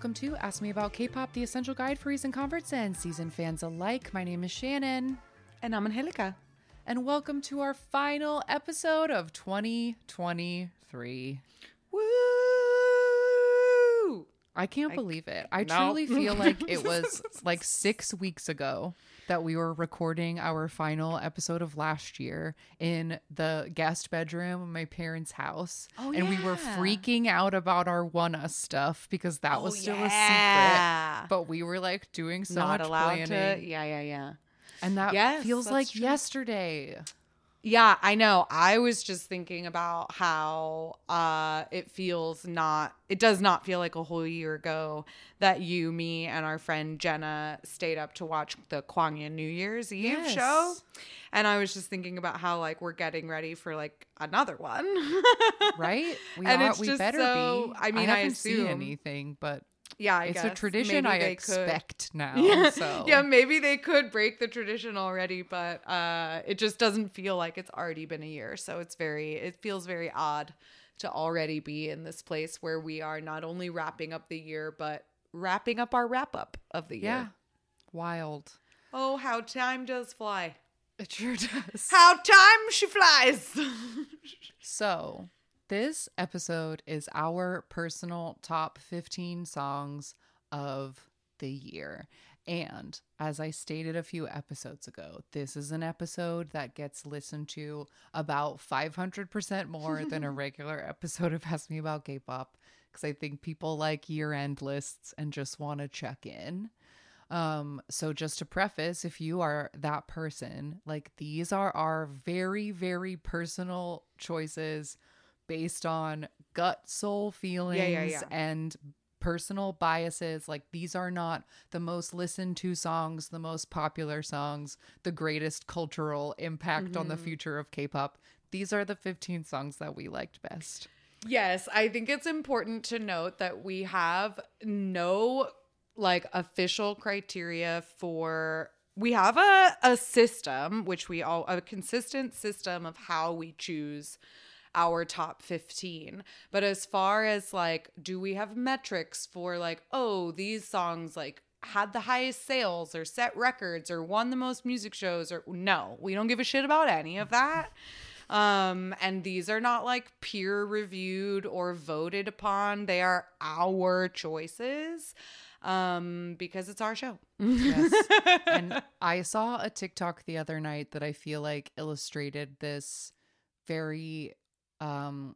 welcome to Ask Me About K-Pop, the essential guide for recent converts and season fans alike. My name is Shannon, And I'm Angelica. and welcome to our final episode of 2023. Woo! I can't believe it. I no. truly feel like it was like six weeks ago that we were recording our final episode of last year in the guest bedroom of my parents' house. Oh, and we were freaking out about our One Us stuff because that oh, was Oh, still a secret. But we were like doing so Not much allowed planning. to. Yeah, yeah, yeah. And that Yes, feels like true. yesterday. Yeah, I know. I was just thinking about how uh it feels not it does not feel like a whole year ago that you, me, and our friend Jenna stayed up to watch the Kwangya New Year's Eve Yes. show. And I was just thinking about how like we're getting ready for like another one. Right? We And are we better so- be. I mean, I haven't seen assume- anything, but yeah, I it's a tradition Maybe I they could. expect now. Yeah, So yeah, maybe they could break the tradition already, but uh, it just doesn't feel like it's already been a year. So it's very, it feels very odd to already be in this place where we are not only wrapping up the year, but wrapping up our wrap up of the year. yeah. Wild. Oh, how time does fly! It sure does. How time she flies! So, this episode is our personal top 15 songs of the year. And as I stated a few episodes ago, this is an episode that gets listened to about 500% more than a regular episode of Ask Me About K pop because I think people like year end lists and just want to check in. Um, so just to preface, if you are that person, like these are our very, very personal choices based on gut soul feelings yeah, yeah. and personal biases. Like these are not the most listened to songs, the most popular songs, the greatest cultural impact on the Mm-hmm. future of K-pop. These are the 15 songs that we liked best. Yes, I think it's important to note that we have no like official criteria for we have a, a system which we all a consistent system of how we choose our top 15 but as far as like do we have metrics for like oh these songs like had the highest sales or set records or won the most music shows or no we don't give a shit about any of that um, and these are not like peer reviewed or voted upon. They are our choices um, because it's our show. Yes. and I saw a TikTok the other night that I feel like illustrated this very um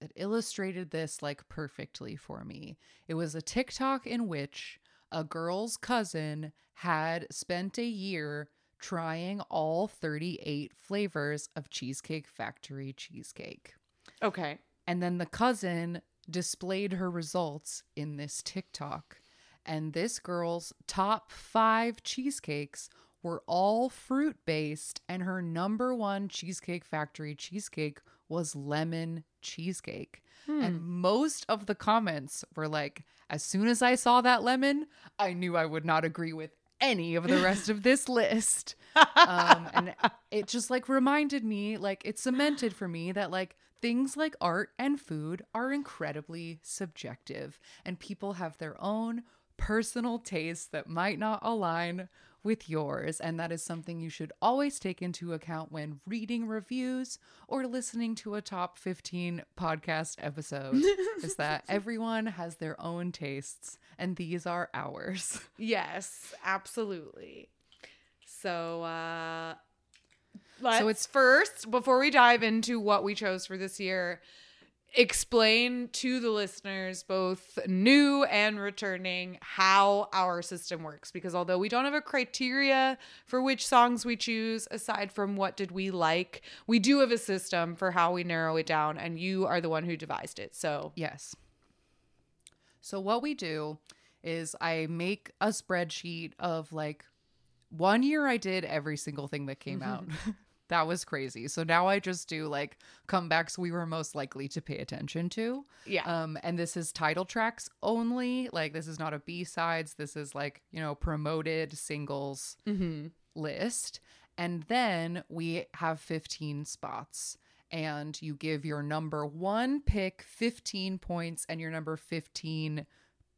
it illustrated this like perfectly for me. It was a TikTok in which a girl's cousin had spent a year trying all 38 flavors of Cheesecake Factory cheesecake. okay. And then the cousin displayed her results in this TikTok. And this girl's top five cheesecakes were all fruit based, and her number one Cheesecake Factory cheesecake was lemon cheesecake. And most of the comments were like, as soon as I saw that lemon, I knew I would not agree with any of the rest of this list. Um, and it just like reminded me, like, it cemented for me that like things like art and food are incredibly subjective, and people have their own personal tastes that might not align with yours. And that is something you should always take into account when reading reviews or listening to a top 15 podcast episode. is that everyone has their own tastes, and these are ours. Yes, absolutely. So, uh, So it's- first, before we dive into what we chose for this year, explain to the listeners, both new and returning, how our system works. Because although we don't have a criteria for which songs we choose, aside from what did we like, we do have a system for how we narrow it down, and you are the one who devised it. So, Yes. So what we do is I make a spreadsheet of like one year I did every single thing that came mm-hmm. out. that was crazy. So now I just do like comebacks we were most likely to pay attention to. yeah. Um and this is title tracks only. Like this is not a B-sides. This is like, you know, promoted singles mm-hmm. list. And then we have 15 spots. And you give your number one pick 15 points and your number 15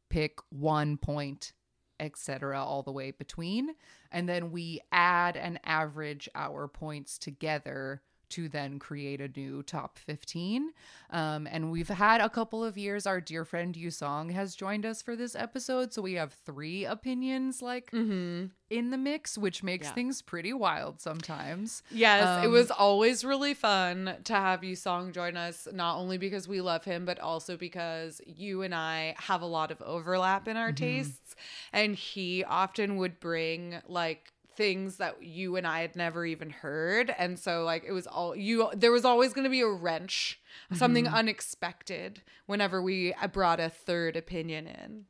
pick one point, etc., all the way between. And then we add and average our points together to then create a new top 15. Um, and we've had a couple of years. Our dear friend Yusong has joined us for this episode. So we have three opinions like Mm-hmm. in the mix, which makes Yeah. things pretty wild sometimes. Yes, it Um, was always really fun to have Yusong join us, not only because we love him, but also because you and I have a lot of overlap in our tastes. And he often would bring like things that you and I had never even heard. And so like it was all you there was always going to be a wrench, something unexpected whenever we uh, brought a third opinion in.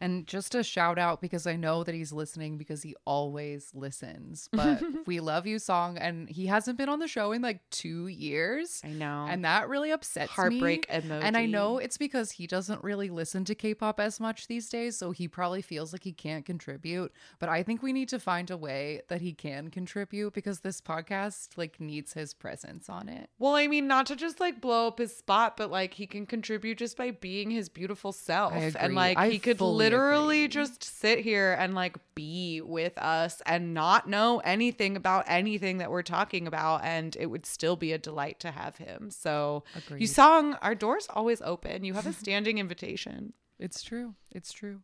And just a shout out because I know that he's listening because he always listens. But we love you, Song. And he hasn't been on the show in like two years. I know. And that really upsets Heartbreak me. Heartbreak emoji. And I know it's because he doesn't really listen to K-pop as much these days, so he probably feels like he can't contribute. But I think we need to find a way that he can contribute because this podcast like needs his presence on it. Well, I mean, not to just like blow up his spot, but like he can contribute just by being his beautiful self. And like I he could fully literally just sit here and like be with us and not know anything about anything that we're talking about. And it would still be a delight to have him. So, you Agreed. song, our door's always open. You have a standing invitation. It's true. It's true.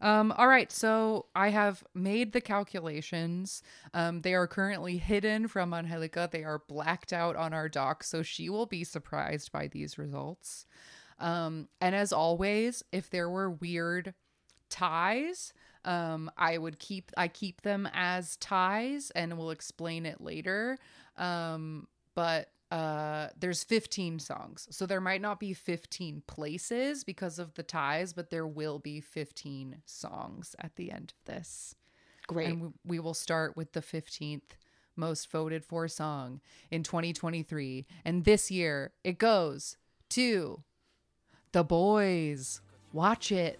Um, all right, so I have made the calculations. Um, they are currently hidden from Angelica. They are blacked out on our doc, so she will be surprised by these results. Um, and as always, if there were weird ties, um, I would keep I keep them as ties, and we'll explain it later. Um, but uh, there's 15 songs, so there might not be 15 places because of the ties, but there will be 15 songs at the end of this. Great. And we, we will start with the 15th most voted for song in 2023. And this year it goes to The Boyz. Watch it.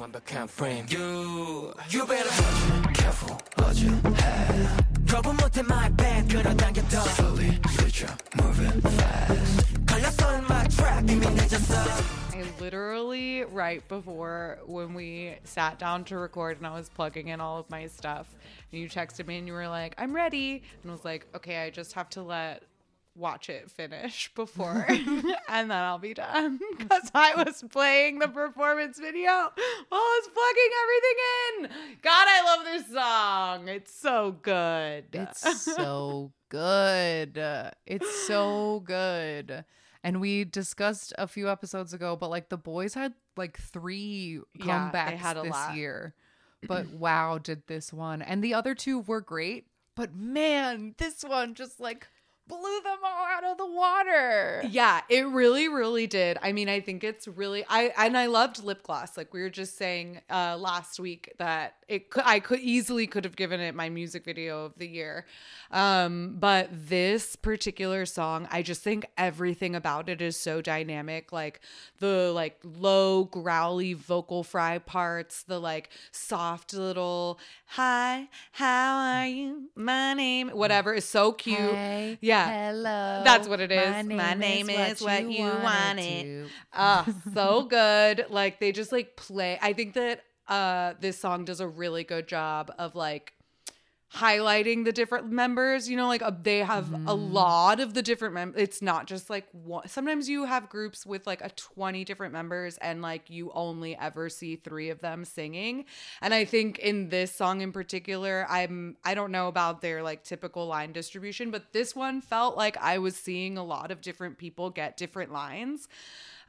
완벽한 frame You You better watch it Careful watch it 거부 못해 my bad 끌어당겼다 Slowly switch up Move it fast 걸렸어 in my trap 이미 늦었어 I literally, right before when we sat down to record and I was plugging in all of my stuff, and you texted me and you were like, I'm ready. And I was like, okay, I just have to let watch it finish before and then I'll be done because I was playing the performance video while I was plugging everything in. God, I love this song. It's so good. It's so good. It's so good. And we discussed a few episodes ago, but like the Boyz had like three Yeah, comebacks had this lot. year. But wow, did this one. And the other two were great. But man, this one just like blew them all out of the water. Yeah, it really, really did. I mean, I think it's really I and I loved lip gloss. Like we were just saying uh last week that it could I could easily could have given it my music video of the year. Um, but this particular song, I just think everything about it is so dynamic. Like the like low growly vocal fry parts, the like soft little hi, how are you? My name, whatever is so cute. Hey, Yeah. Hello. That's what it is. My name is what you wanted. to. Ah, so good. Like they just like play. I think that uh this song does a really good job of like highlighting the different members you know like uh, they have a lot of the different members it's not just like one sometimes you have groups with like a 20 different members and like you only ever see three of them singing. And i think in this song in particular i'm i don't know about their like typical line distribution but this one felt like i was seeing a lot of different people get different lines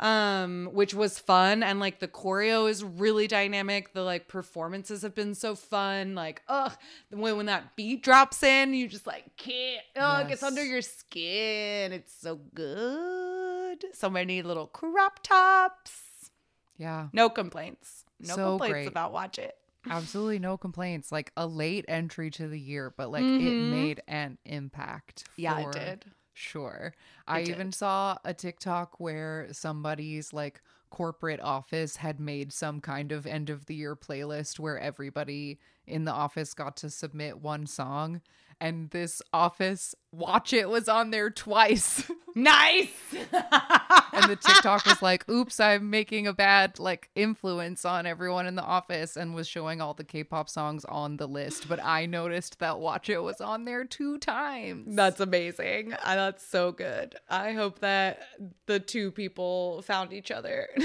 um which was fun and like the choreo is really dynamic the like performances have been so fun like ugh when, when that beat drops in you just like can't oh it gets under your skin it's so good so many little crop tops Yeah. no complaints no So complaints great. about watch it Absolutely no complaints. Like a late entry to the year, but like it Mhm. made an impact. yeah it did Sure. I It even saw a TikTok where somebody's like corporate office had made some kind of end of the year playlist where everybody in the office got to submit one song and this office watch it was on there twice. Nice. and the TikTok was like, "Oops, I'm making a bad like influence on everyone in the office," and was showing all the K-pop songs on the list. But I noticed that "Watch It" was on there two times. That's amazing. Uh, That's so good. I hope that the two people found each other.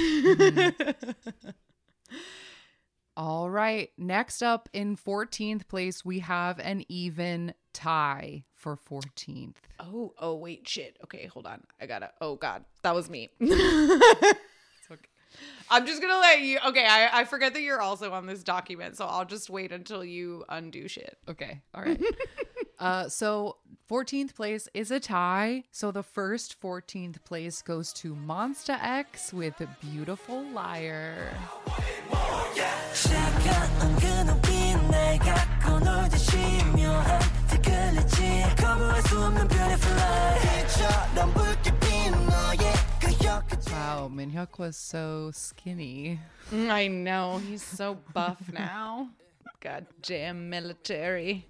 all right. Next up in 14th place, we have an even tie for 14th. oh, oh, wait, shit. Okay, hold on. I gotta. Oh, God. That was me. I'm just gonna let you. Okay, I, I forget that you're also on this document, so I'll just wait until you undo shit. Okay. All right. Uh, so 14th place is a tie. So the first 14th place goes to Monsta X with Beautiful Liar. Wow, Minhyuk was so skinny. I know. He's so buff now. Goddamn military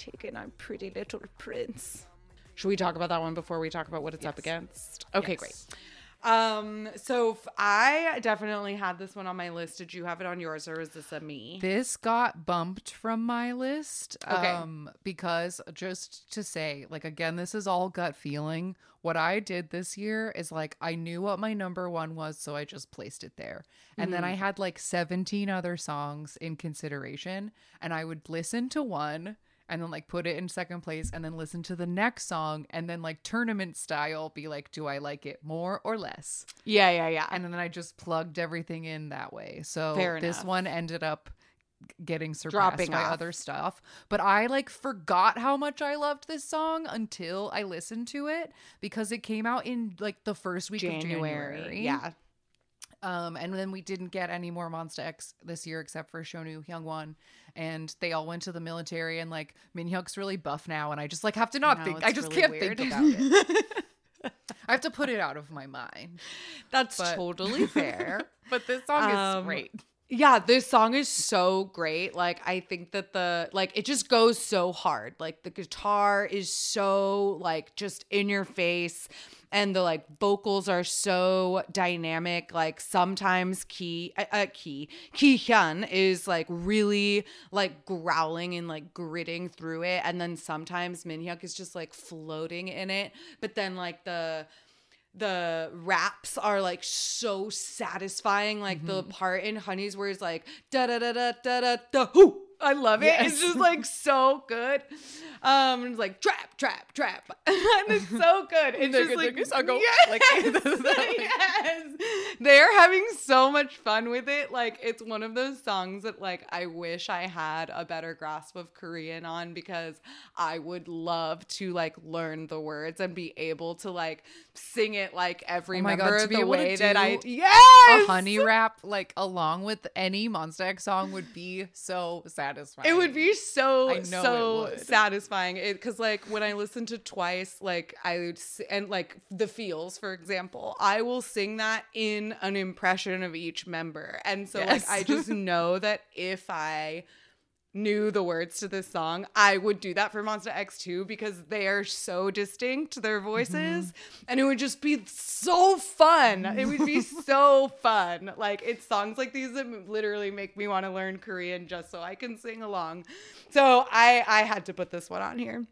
taking our pretty little prince. Should we talk about that one before we talk about what it's up against? Okay, great. Um, so f- I definitely had this one on my list. Did you have it on yours, or is this a me? This got bumped from my list. Okay. Um, because just to say, like again, this is all gut feeling. What I did this year is like I knew what my number one was, so I just placed it there. And then I had like 17 other songs in consideration, and I would listen to one and then like put it in second place and then listen to the next song and then like tournament style be like, do I like it more or less? Yeah, yeah, yeah. and then I just plugged everything in that way. So this one ended up getting surpassed Dropping by off. other stuff. But I like forgot how much I loved this song until I listened to it because it came out in like the first week January. of January. Yeah. Um, and then we didn't get any more Monsta X this year except for Shownu Hyungwon, and they all went to the military. And like Minhyuk's really buff now, and I just like have to not know, think. I just really can't weird. think about it. I have to put it out of my mind. That's But- totally fair. But this song Um, is great. Yeah, this song is so great. Like I think that the like it just goes so hard. Like the guitar is so like just in your face and the like vocals are so dynamic. Like sometimes Ki uh, uh, Ki Kihyun is like really like growling and like gritting through it and then sometimes Minhyuk is just like floating in it. But then like the the raps are like so satisfying. Like the Mm-hmm. part in Honey's where it's like da da da da da da da hoo. I love it. It's Yes. just like so good. Um, it's like trap, trap, trap, and it's so good. It's just like yes, like- yes. They're having so much fun with it. Like it's one of those songs that like I wish I had a better grasp of Korean on because I would love to like learn the words and be able to like sing it like every Oh my God, member be the able to way that I yes a honey rap like along with any Monsta X song would be so satisfying. It would be so know it so satisfying. It because like when I listen to twice, like I would and like the feels, for example, I will sing that in an impression of each member, and so Yes. like I just know that if I knew the words to this song, I would do that for Monsta X too because they are so distinct, their voices, mm-hmm. and it would just be so fun. It would be so fun. Like it's songs like these that literally make me want to learn Korean just so I can sing along. So I I had to put this one on here.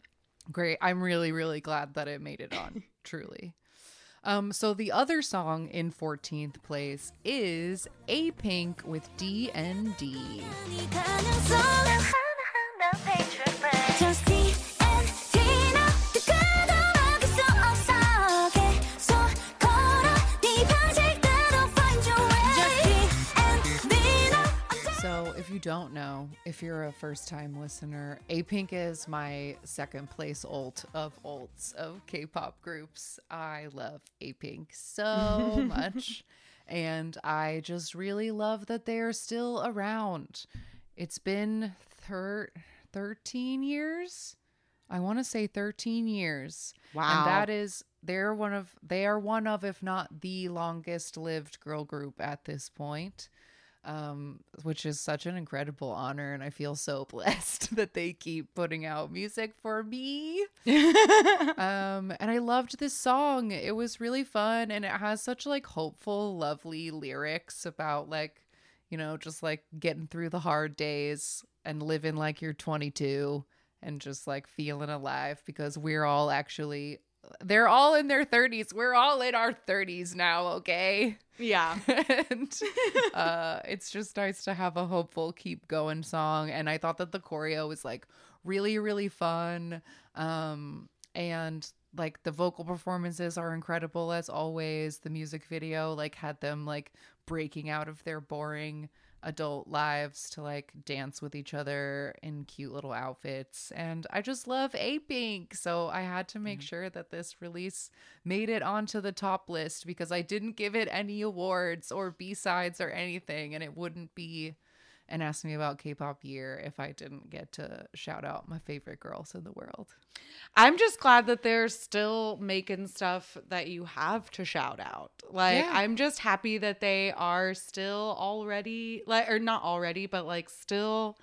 great. I'm really really glad that it made it on. truly. Um, so the other song in 14th place is Apink with DND. If you don't know, if you're a first time listener, Apink is my second place alt of alts of K pop groups. I love Apink so much. And I just really love that they're still around. It's been thir- 13 years. I want to say 13 years. Wow. And that is they're one of they are one of if not the longest lived girl group at this point. Um, which is such an incredible honor. And I feel so blessed that they keep putting out music for me. um, and I loved this song. It was really fun and it has such like hopeful, lovely lyrics about like, you know, just like getting through the hard days and living like you're 22 and just like feeling alive because we're all actually they're all in their 30s. We're all in our 30s now, okay? Yeah. and uh, it's just nice to have a hopeful keep going song and i thought that the choreo was like really really fun um, and like the vocal performances are incredible as always the music video like had them like breaking out of their boring adult lives to like dance with each other in cute little outfits and i just love Apink so i had to make mm. sure that this release made it onto the top list because i didn't give it any awards or b-sides or anything and it wouldn't be and ask me about k-pop year if i didn't get to shout out my favorite girls in the world I'm just glad that they're still making stuff that you have to shout out. Like Yeah. I'm just happy that they are still already like or not already, but like still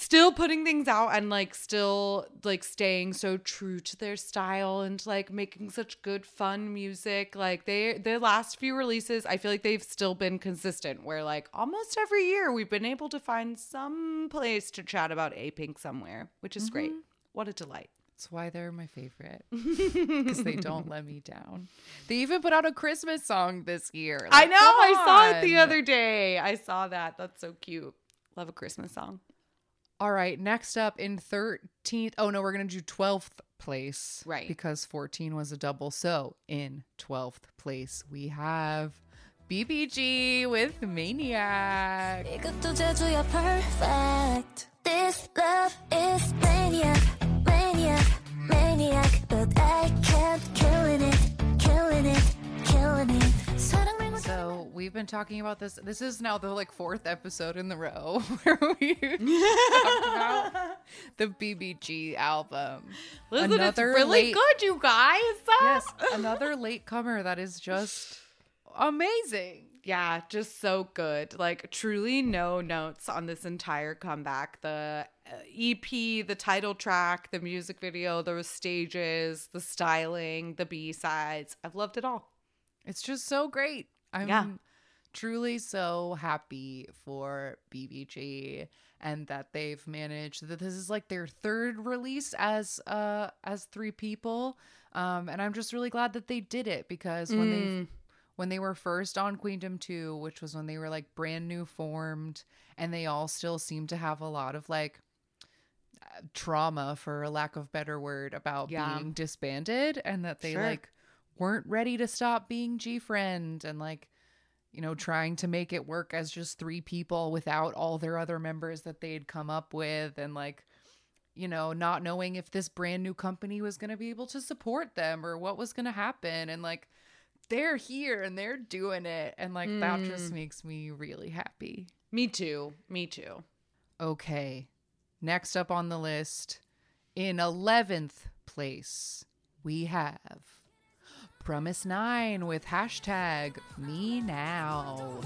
still putting things out and like still like staying so true to their style and like making such good fun music like they their last few releases i feel like they've still been consistent where like almost every year we've been able to find some place to chat about Apink somewhere which is great mm-hmm. what a delight That's why they're my favorite because they don't let me down. They even put out a Christmas song this year. I know. I saw it the other day. I saw that. That's so cute. Love a Christmas song. All right, next up in 13th. Oh no, we're going to do 12th place. Right. Because 14 was a double. So in 12th place, we have VIVIZ with Maniac. This love is maniac, maniac, maniac, but I can't kill it. So, we've been talking about this. This is now the like fourth episode in the row where we talked about the VIVIZ album. Listen, it's really late- good, you guys. Yes, another latecomer that is just amazing. Yeah, just so good. Like truly no notes on this entire comeback. The uh, EP, the title track, the music video, the stages, the styling, the B-sides. I've loved it all. It's just so great. I'm Yeah. truly so happy for VIVIZ and that they've managed that this is like their third release as uh as three people. Um and I'm just really glad that they did it because when they when they were first on Queendom 2, which was when they were like brand new formed and they all still seem to have a lot of like uh, trauma for a lack of better word about Yeah. being disbanded and that they Sure. like weren't ready to stop being GFriend and like you know trying to make it work as just three people without all their other members that they'd come up with and like you know not knowing if this brand new company was going to be able to support them or what was going to happen and like they're here and they're doing it and like that just hmm. makes me really happy Me too. Me too. Okay. Next up on the list, in 11th place, we have fromis_9 with hashtag me now.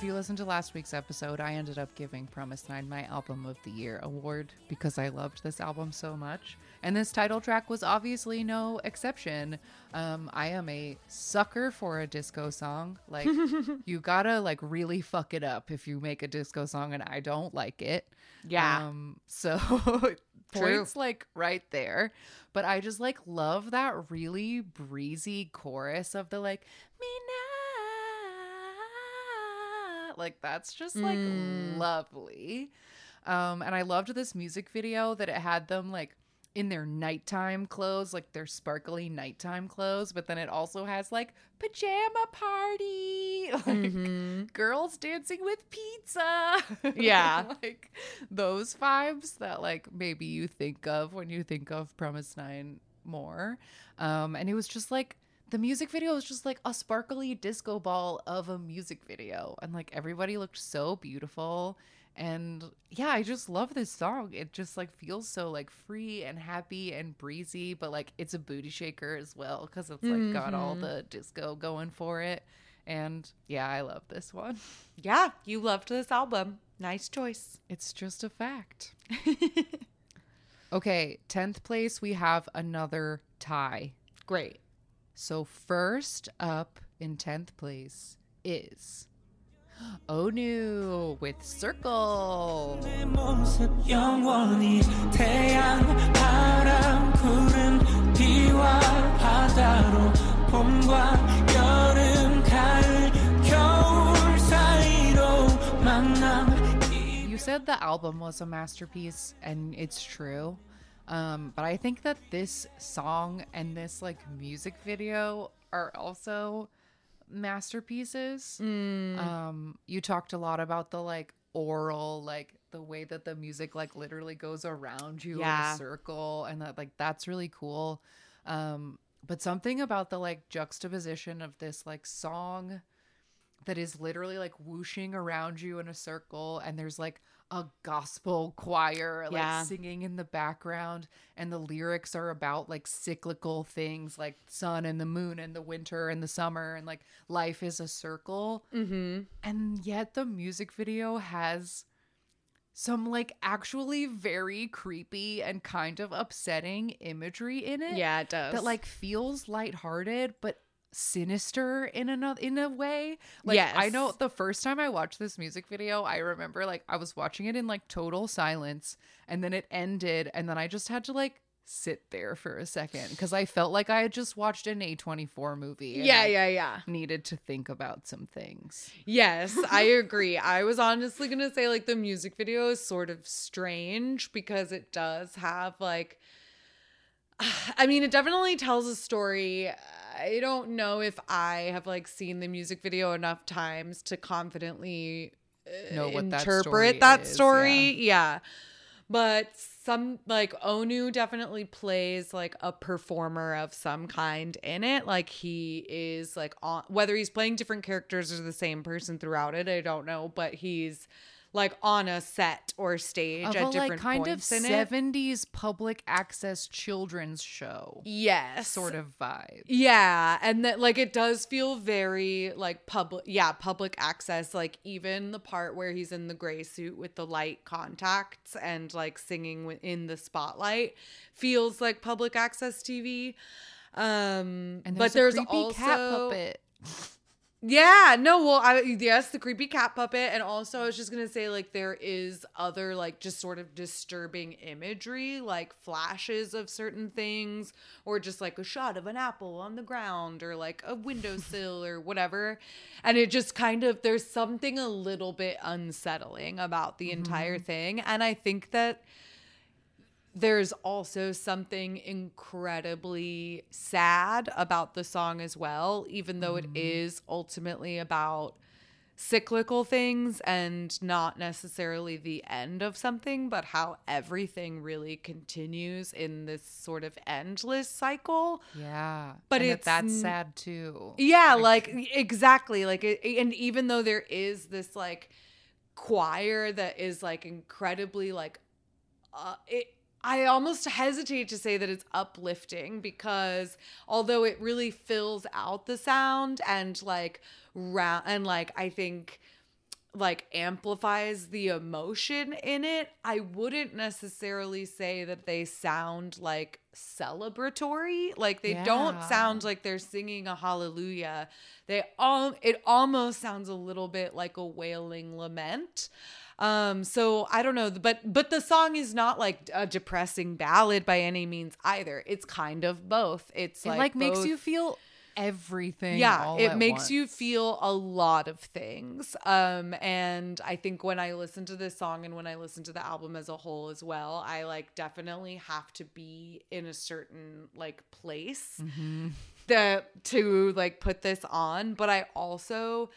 If you listened to last week's episode, I ended up giving fromis_9 my Album of the Year award because I loved this album so much. And this title track was obviously no exception. Um, I am a sucker for a disco song. Like, you gotta like really fuck it up if you make a disco song and I don't like it. Yeah. Um, so points like right there. But I just like love that really breezy chorus of the like me now. Like that's just like lovely. Um, and I loved this music video that it had them like in their nighttime clothes, like their sparkly nighttime clothes, but then it also has like pajama party, like girls dancing with pizza. Yeah. like those vibes that like maybe you think of when you think of fromis_9 more. Um, and it was just like the music video was just like a sparkly disco ball of a music video, and like everybody looked so beautiful. And yeah, I just love this song. It just like feels so like free and happy and breezy, but like it's a booty shaker as well because it's like got all mm-hmm. the disco going for it. And yeah, I love this one. Yeah, you loved this album. Nice choice. It's just a fact. okay, 10th place, we have another tie. Great. So, first up in 10th place is Onew with Circle. You said the album was a masterpiece, and it's true. Um, but I think that this song and this like music video are also masterpieces. Um, you talked a lot about the like oral, like the way that the music like literally goes around you in a circle, and that like that's really cool. Um, but something about the like juxtaposition of this like song that is literally like whooshing around you in a circle and there's like a gospel choir like Yeah. singing in the background and the lyrics are about like cyclical things like sun and the moon and the winter and the summer and like life is a circle Mm-hmm. and yet the music video has some like actually very creepy and kind of upsetting imagery in it Yeah, it does. that like feels lighthearted but sinister in another in a way. Like I know the first time I watched this music video, I remember like I was watching it in like total silence and then it ended and then I just had to like sit there for a second because I felt like I had just watched an A24 movie. yeah, like, yeah, yeah. Needed to think about some things. Yes, I agree. I was honestly going to say like the music video is sort of strange because it does have like I mean, it definitely tells a story. I don't know if I have like seen the music video enough times to confidently uh, Know what that interpret story that is, story. Yeah. But some like Onew definitely plays like a performer of some kind in it. Like he is like on whether he's playing different characters or the same person throughout it, I don't know, but he's like on a set or stage Of at a different like kind of points in it. 70s public access children's show Yes. sort of vibe. Yeah, and that like it does feel very like public yeah, public access like even the part where he's in the gray suit with the light contacts and like singing in the spotlight feels like public access TV. Um And but there's there's a creepy also cat puppet. yeah, no, well, I yes, the creepy cat puppet, and also I was just gonna say like there is other like just sort of disturbing imagery, like flashes of certain things, or just like a shot of an apple on the ground, or like a windowsill or whatever, and it just kind of there's something a little bit unsettling about the entire mm-hmm. thing, and I think that there's also something incredibly sad about the song as well, even though it is ultimately about cyclical things and not necessarily the end of something, but how everything really continues in this sort of endless cycle. Yeah. But and that it's that's sad too. Yeah, like exactly. Like it, and even though there is this like choir that is like incredibly like uh it I almost hesitate to say that it's uplifting because although it really fills out the sound and like round and like I think like amplifies the emotion in it, I wouldn't necessarily say that they sound like celebratory. Like they don't sound like they're singing a hallelujah. They all it almost sounds a little bit like a wailing lament. Um so I don't know but but the song is not like a depressing ballad by any means either. It's kind of both. It's It like, like, makes both- you feel everything. yeah it makes you feel a lot of things um and i think when i listen to this song and when i listen to the album as a whole as well i like definitely have to be in a certain like place Mm-hmm. that to like put this on but i also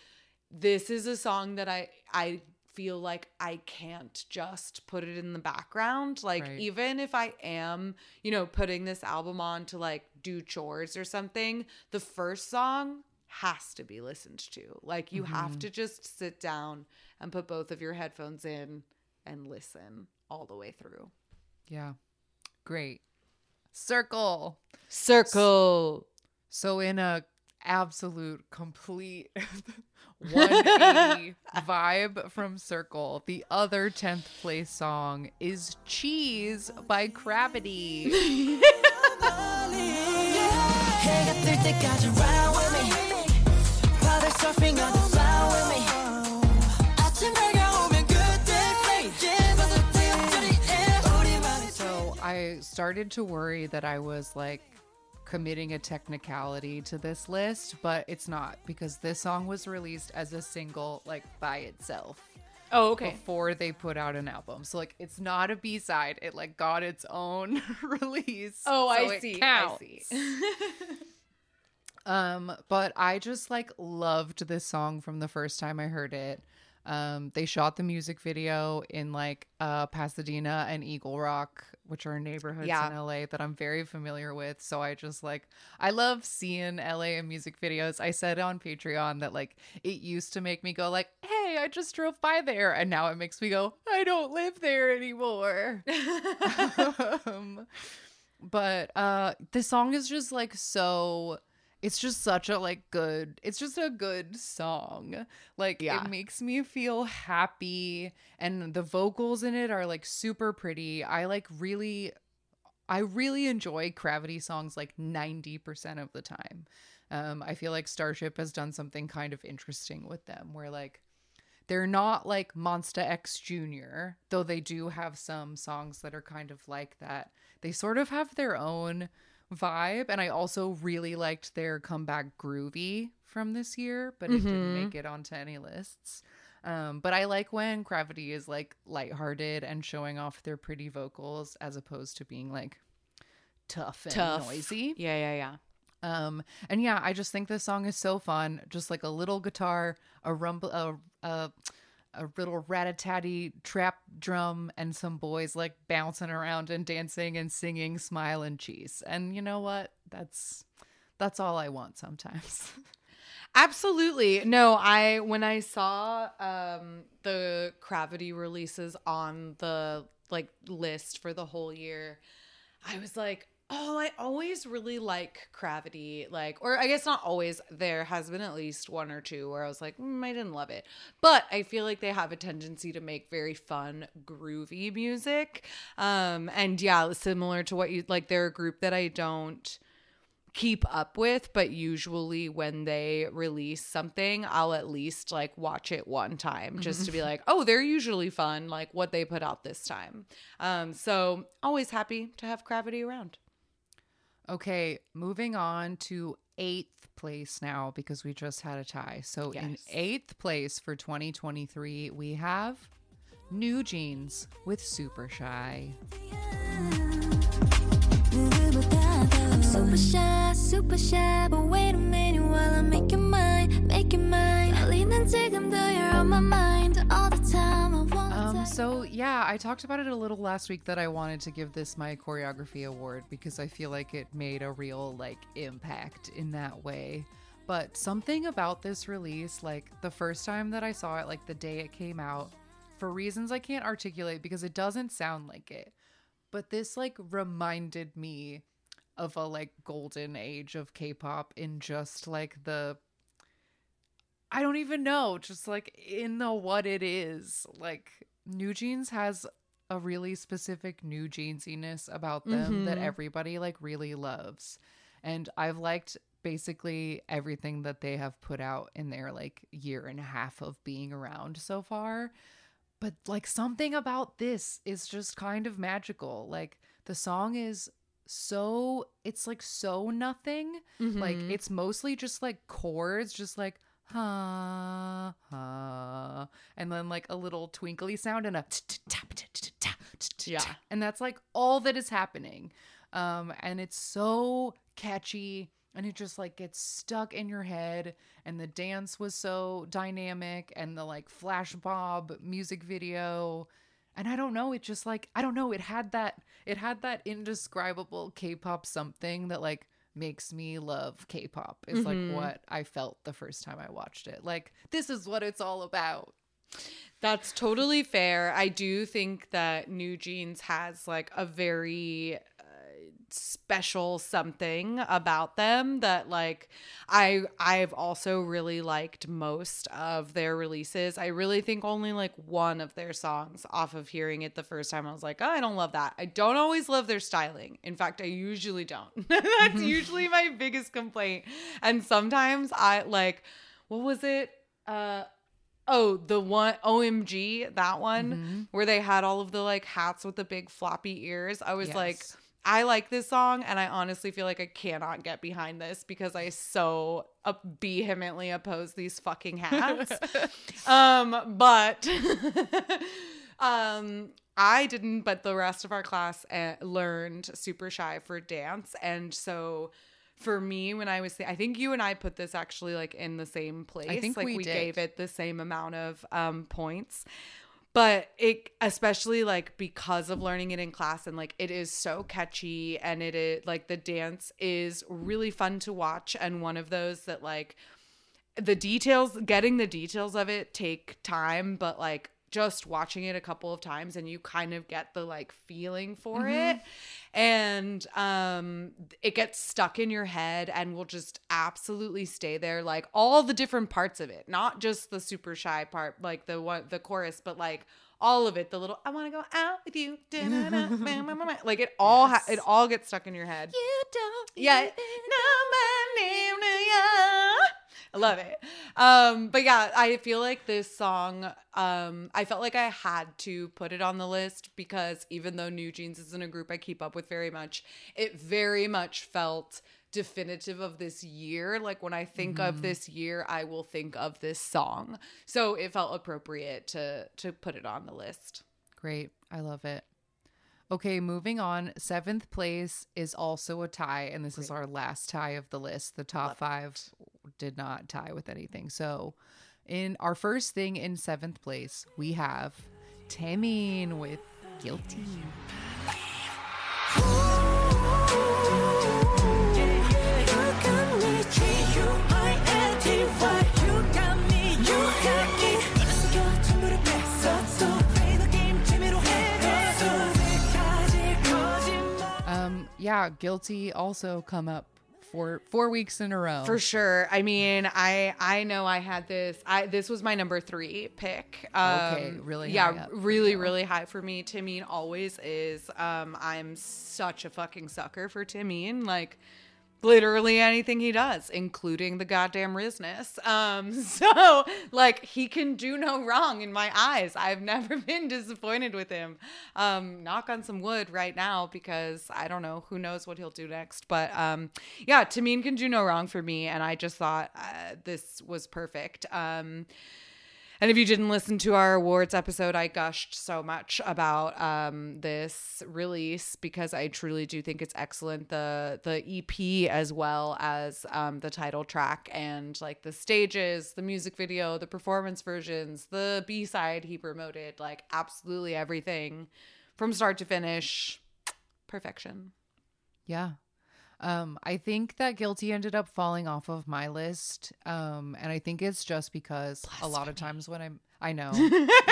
this is a song that i i feel like i can't just put it in the background like Right. even if i am you know putting this album on to like do chores or something the first song has to be listened to like you have mm-hmm. to just sit down and put both of your headphones in and listen all the way through. Yeah. Great. Circle. Circle. So in a absolute complete 180 vibe from Circle. The other 10th place song is Cheese by CRAVITY. so I started to worry that I was like committing a technicality to this list, but it's not because this song was released as a single like by itself. Oh, okay. before they put out an album. So like it's not a B-side. It like got its own release. Oh, so I see. I see. Um, but I just like loved this song from the first time I heard it. Um, they shot the music video in like uh Pasadena and Eagle Rock, which are neighborhoods Yeah. in LA that I'm very familiar with. So I just like I love seeing LA in music videos. I said on Patreon that like it used to make me go like, "Hey, I just drove by there," and now it makes me go, "I don't live there anymore." um, but uh the song is just like so it's just such a like good it's just a good song like Yeah. it makes me feel happy and the vocals in it are like super pretty i like really i really enjoy CRAVITY songs like 90% of the time um i feel like starship has done something kind of interesting with them where like they're not like Monsta X Jr., though they do have some songs that are kind of like that. They sort of have their own vibe. And I also really liked their comeback Groovy from this year, but it didn't make it onto any lists. Um, but I like when CRAVITY is like lighthearted and showing off their pretty vocals as opposed to being like tough and Tough. noisy. Yeah, yeah, yeah. Um, and yeah, I just think this song is so fun. Just like a little guitar, a rumble, a a, a little rat-a-tatty trap drum, and some boys like bouncing around and dancing and singing "Smile and Cheese." And you know what? That's that's all I want sometimes. Absolutely. No, I when I saw um the CRAVITY releases on the like list for the whole year, I was like, "Oh, I always really like CRAVITY." Like or I guess not always. There has been at least one or two where I was like, mm, "I didn't love it." But I feel like they have a tendency to make very fun, groovy music. Um and yeah, similar to what you like they're a group that I don't keep up with, but usually when they release something, I'll at least like watch it one time just to be like, oh, they're usually fun, like what they put out this time. Um, so always happy to have CRAVITY around. Okay, moving on to eighth place now because we just had a tie. So yes. in eighth place for 2023, we have NewJeans with Super Shy. Super shy, super shy, but wait a minute while I make your mind, make your mind. you're on my mind so yeah, I talked about it a little last week that I wanted to give this my choreography award because I feel like it made a real like impact in that way. But something about this release, like the first time that I saw it, like the day it came out, for reasons I can't articulate because it doesn't sound like it. But this like reminded me of a like golden age of K-pop in just like the I don't even know, just like in the what it is. Like NewJeans has a really specific New Jeansiness about them that mm-hmm. everybody like really loves. And I've liked basically everything that they have put out in their like year and a half of being around so far. But like something about this is just kind of magical. Like the song is so it's like so nothing. Like mm-hmm. it's mostly just like chords, just like ha ha, and then like a little twinkly sound and a Yeah. and that's like all that is happening. Um, and it's so catchy and it just like gets stuck in your head. And the dance was so dynamic and the like flash mob music video. And I don't know, it just like I don't know, it had that it had that indescribable K-pop something that like makes me love K-pop is like mm-hmm. what I felt the first time I watched it. Like this is what it's all about. That's totally fair. I do think that NewJeans has like a very special something about them that like I I've also really liked most of their releases. I really think only like one of their songs off of hearing it the first time I was like, "Oh, I don't love that." I don't always love their styling. In fact, I usually don't. That's usually my biggest complaint. And sometimes I like what was it? Uh Oh, the one OMG, that one Mm-hmm. where they had all of the like hats with the big floppy ears. I was like, Yes. I like this song, and I honestly feel like I cannot get behind this because I so uh, vehemently oppose these fucking hats. um, but um, I didn't, but the rest of our class uh, learned super shy for dance, and so. For me, when I was, I think you and I put this actually like in the same place. I think like we did. gave it the same amount of um, points but it especially like because of learning it in class and like it is so catchy and it is like the dance is really fun to watch and one of those that like the details getting the details of it take time but like just watching it a couple of times and you kind of get the like feeling for it. And um it gets stuck in your head and will just absolutely stay there like all the different parts of it not just the super shy part like the one the chorus but like all of it the little i want to go out with you like it all ha- it all gets stuck in your head. You don't yeah. even Nobody knew ya. I love it. Um, but yeah, I feel like this song, um, I felt like I had to put it on the list because even though NewJeans isn't a group I keep up with very much, it very much felt definitive of this year. Like when I think of this year, I will think of this song. So it felt appropriate to to put it on the list. Great. I love it. Okay, moving on. Seventh place is also a tie, and this is our last tie of the list. The top five did not tie with anything. So, in our first thing in seventh place, we have Taemin with Guilty. Um, yeah, guilty also come up for four weeks in a row. For sure. I mean, I I know I had this. I this was my number three pick. Um, Okay, really Yeah, really, really high for me. Taemin always is. Um, I'm such a fucking sucker for Taemin. Like. Literally anything he does, including the goddamn Rizness. Um, so like he can do no wrong in my eyes. I've never been disappointed with him. Um, knock on some wood right now because I don't know who knows what he'll do next. But um, yeah, Taemin can do no wrong for me, and I just thought uh, this was perfect. Um, and if you didn't listen to our awards episode, I gushed so much about um, this release because I truly do think it's excellent. The the EP as well as um, the title track and like the stages, the music video, the performance versions, the B side he promoted, like absolutely everything from start to finish, perfection. Yeah. Um, I think that Guilty ended up falling off of my list. Um, and I think it's just because a lot of times when I'm, I know you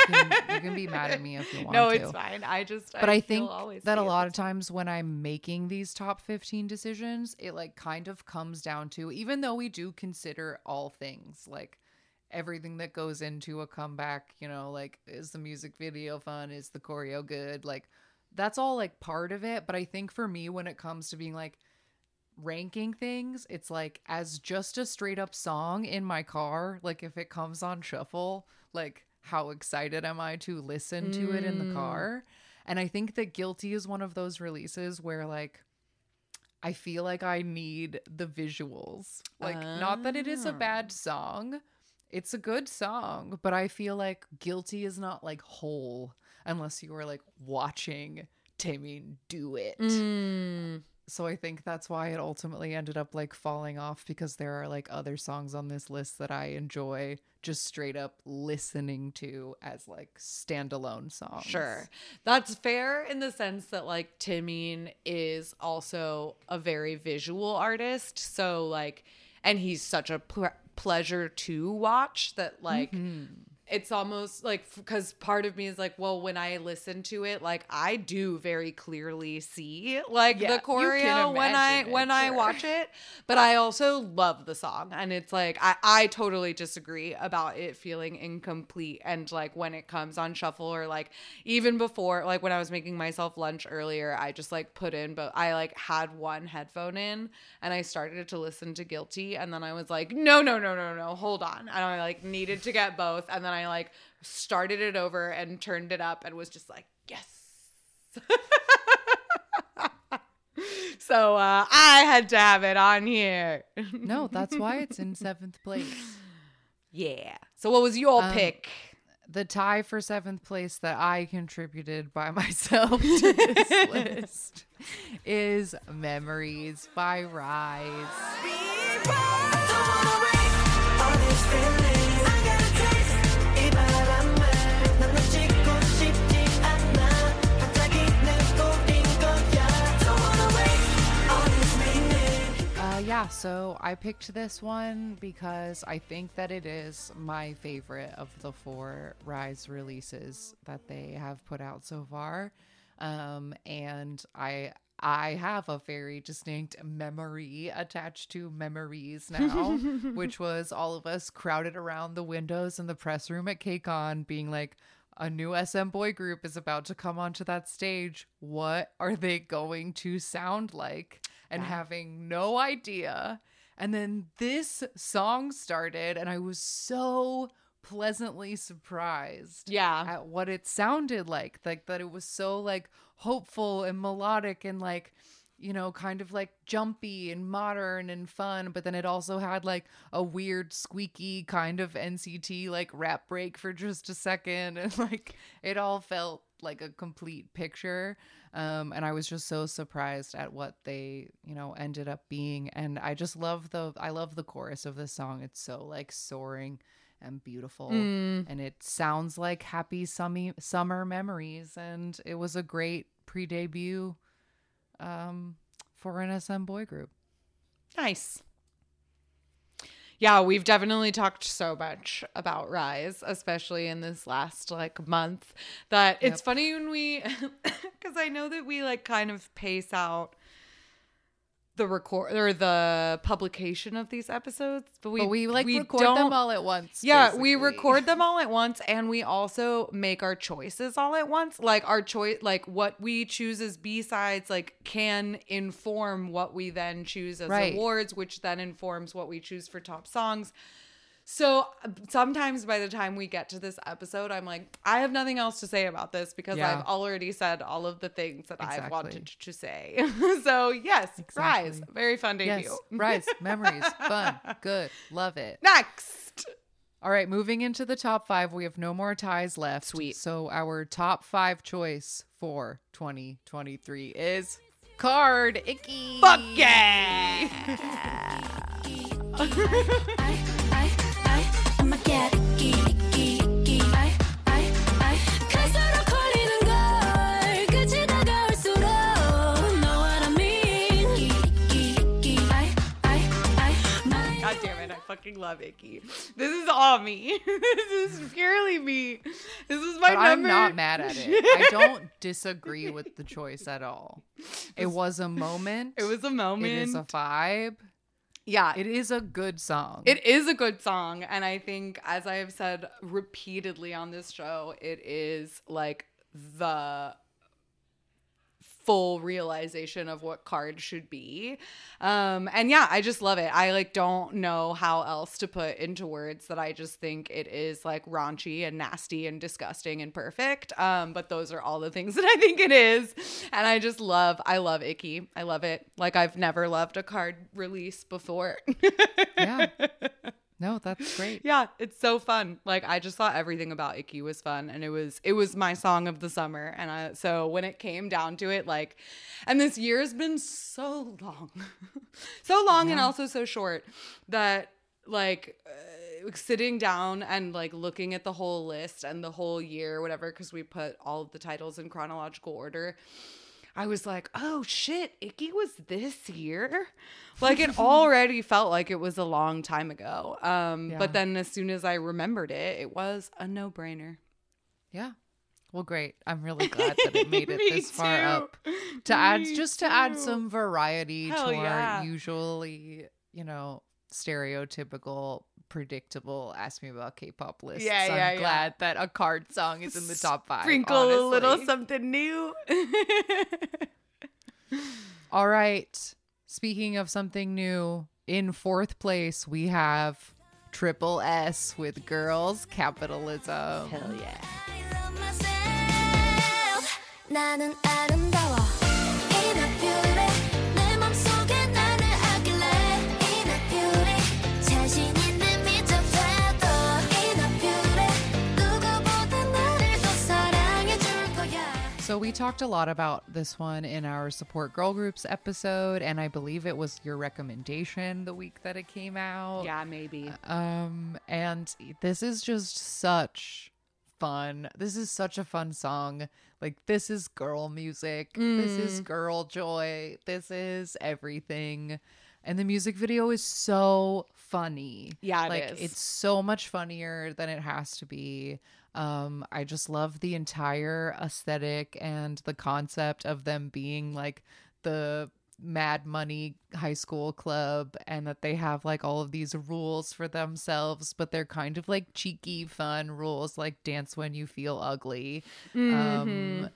can, you can be mad at me if you want No, to. it's fine. I just But I, feel think that a lot of times when I'm making these top 15 decisions, it like kind of comes down to, even though we do consider all things like everything that goes into a comeback, you know, like is the music video fun? Is the choreo good? Like that's all like part of it. But I think for me, when it comes to being like, ranking things, it's like as just a straight up song in my car, like if it comes on shuffle, like how excited am I to listen to it in the car? And I think that Guilty is one of those releases where like I feel like I need the visuals. Like not that it is a bad song. It's a good song, but I feel like Guilty is not like whole unless you are like watching Taemin do it Mm. So I think that's why it ultimately ended up like falling off because there are like other songs on this list that I enjoy just straight up listening to as like standalone songs. Sure. That's fair in the sense that like Taemin is also a very visual artist. So like and he's such a ple- pleasure to watch that like mm-hmm. It's almost like because part of me is like, well, when I listen to it, like I do very clearly see like Yeah, the choreo when I when I watch it, but I also love the song, and it's like I I totally disagree about it feeling incomplete, and like when it comes on shuffle or like even before, like when I was making myself lunch earlier, I just like put in, but I like had one headphone in, and I started to listen to Guilty, and then I was like, no, no, no, no, no, hold on, and I like needed to get both, and then I like started it over and turned it up, and was just like, yes. So uh, I had to have it on here. No, that's why it's in seventh place. yeah. So what was your Um, pick? The tie for seventh place that I contributed by myself to this list is Memories by RIIZE. Yeah, so I picked this one because I think that it is my favorite of the four RIIZE releases that they have put out so far. Um, and I I have a very distinct memory attached to memories now, which was all of us crowded around the windows in the press room at KCON being like, a new SM boy group is about to come onto that stage. What are they going to sound like? And having no idea. And then this song started, and I was so pleasantly surprised Yeah. at what it sounded like. Like that it was so like hopeful and melodic and like you know, kind of like jumpy and modern and fun, but then it also had like a weird squeaky kind of NCT like rap break for just a second and like it all felt like a complete picture. Um and I was just so surprised at what they, you know, ended up being and I just love the I love the chorus of this song. It's so like soaring and beautiful and it sounds like happy summy summer memories and it was a great pre-debut um for an SM boy group. Nice. Yeah, we've definitely talked so much about RIIZE, especially in this last like month, that it's funny when we, because I know that we like kind of pace out the record or the publication of these episodes, but we but we like we record don't- them all at once. Yeah, we record them all at once and we also make our choices all at once. Like our choice like what we choose as B-sides like can inform what we then choose as Right. awards, which then informs what we choose for top songs. So sometimes by the time we get to this episode, I'm like, I have nothing else to say about this because Yeah. I've already said all of the things that I've wanted to say. so yes, RIIZE, very fun debut. Yes, RIIZE, memories, fun, good, love it. Next. All right, moving into the top five, we have no more ties left. Sweet. So our top five choice for 2023 is KARD Icky. Fuck yeah. fucking love Icky. This is all me. this is purely me. This is my But I'm not mad at it. I don't disagree with the choice at all. It was a moment. It was a moment. It is a vibe. Yeah, It is a good song. It is a good song, and I think, as I have said repeatedly on this show, it is like the full realization of what KARD should be. Um, and yeah, I just love it. I like don't know how else to put into words that I just think it is like raunchy and nasty and disgusting and perfect. Um, but those are all the things that I think it is. And I just love, I love Icky. I love it. Like I've never loved a KARD release before. yeah. No, that's great. yeah it's so fun like i just thought everything about icky was fun and it was it was my song of the summer and i so when it came down to it like and this year has been so long so long and also so short that like uh, sitting down and like looking at the whole list and the whole year whatever because we put all of the titles in chronological order I was like, oh shit, Icky was this year. Like it already felt like it was a long time ago. Um, Yeah. But then as soon as I remembered it, it was a no brainer. Yeah. Well, great. I'm really glad that it made it this far up to add Me just to add some variety Hell to our yeah. usually, you know, stereotypical, predictable ask me about K-pop lists. Yeah, I'm yeah, yeah. glad that a KARD song is in the top five. Sprinkle a little something new. All right. Speaking of something new, in fourth place we have tripleS with Girls Capitalism. Hell yeah. So we talked a lot about this one in our support girl groups episode, and I believe it was your recommendation the week that it came out. Yeah, maybe. Um, and this is just such fun. This is such a fun song. Like this is girl music. This is girl joy. This is everything. And the music video is so funny. Yeah, it like is. it's so much funnier than it has to be. Um, I just love the entire aesthetic and the concept of them being like the mad money high school club and that they have like all of these rules for themselves but they're kind of like cheeky fun rules like dance when you feel ugly. Um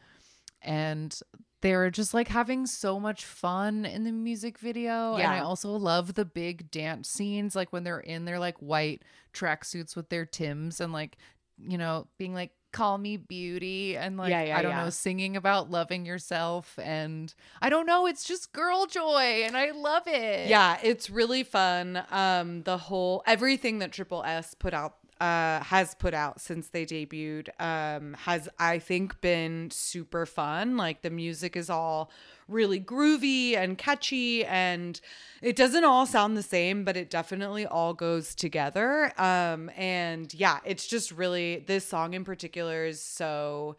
and they're just like having so much fun in the music video. And i also love the big dance scenes like when they're in their like white tracksuits with their tims and like you know being like call me beauty and like Yeah, yeah, i don't yeah. know singing about loving yourself and i don't know it's just girl joy and i love it Yeah, it's really fun. Um, the whole everything that tripleS put out uh has put out since they debuted um has I think been super fun. Like the music is all really groovy and catchy and it doesn't all sound the same, but it definitely all goes together. Um and yeah, it's just really this song in particular is so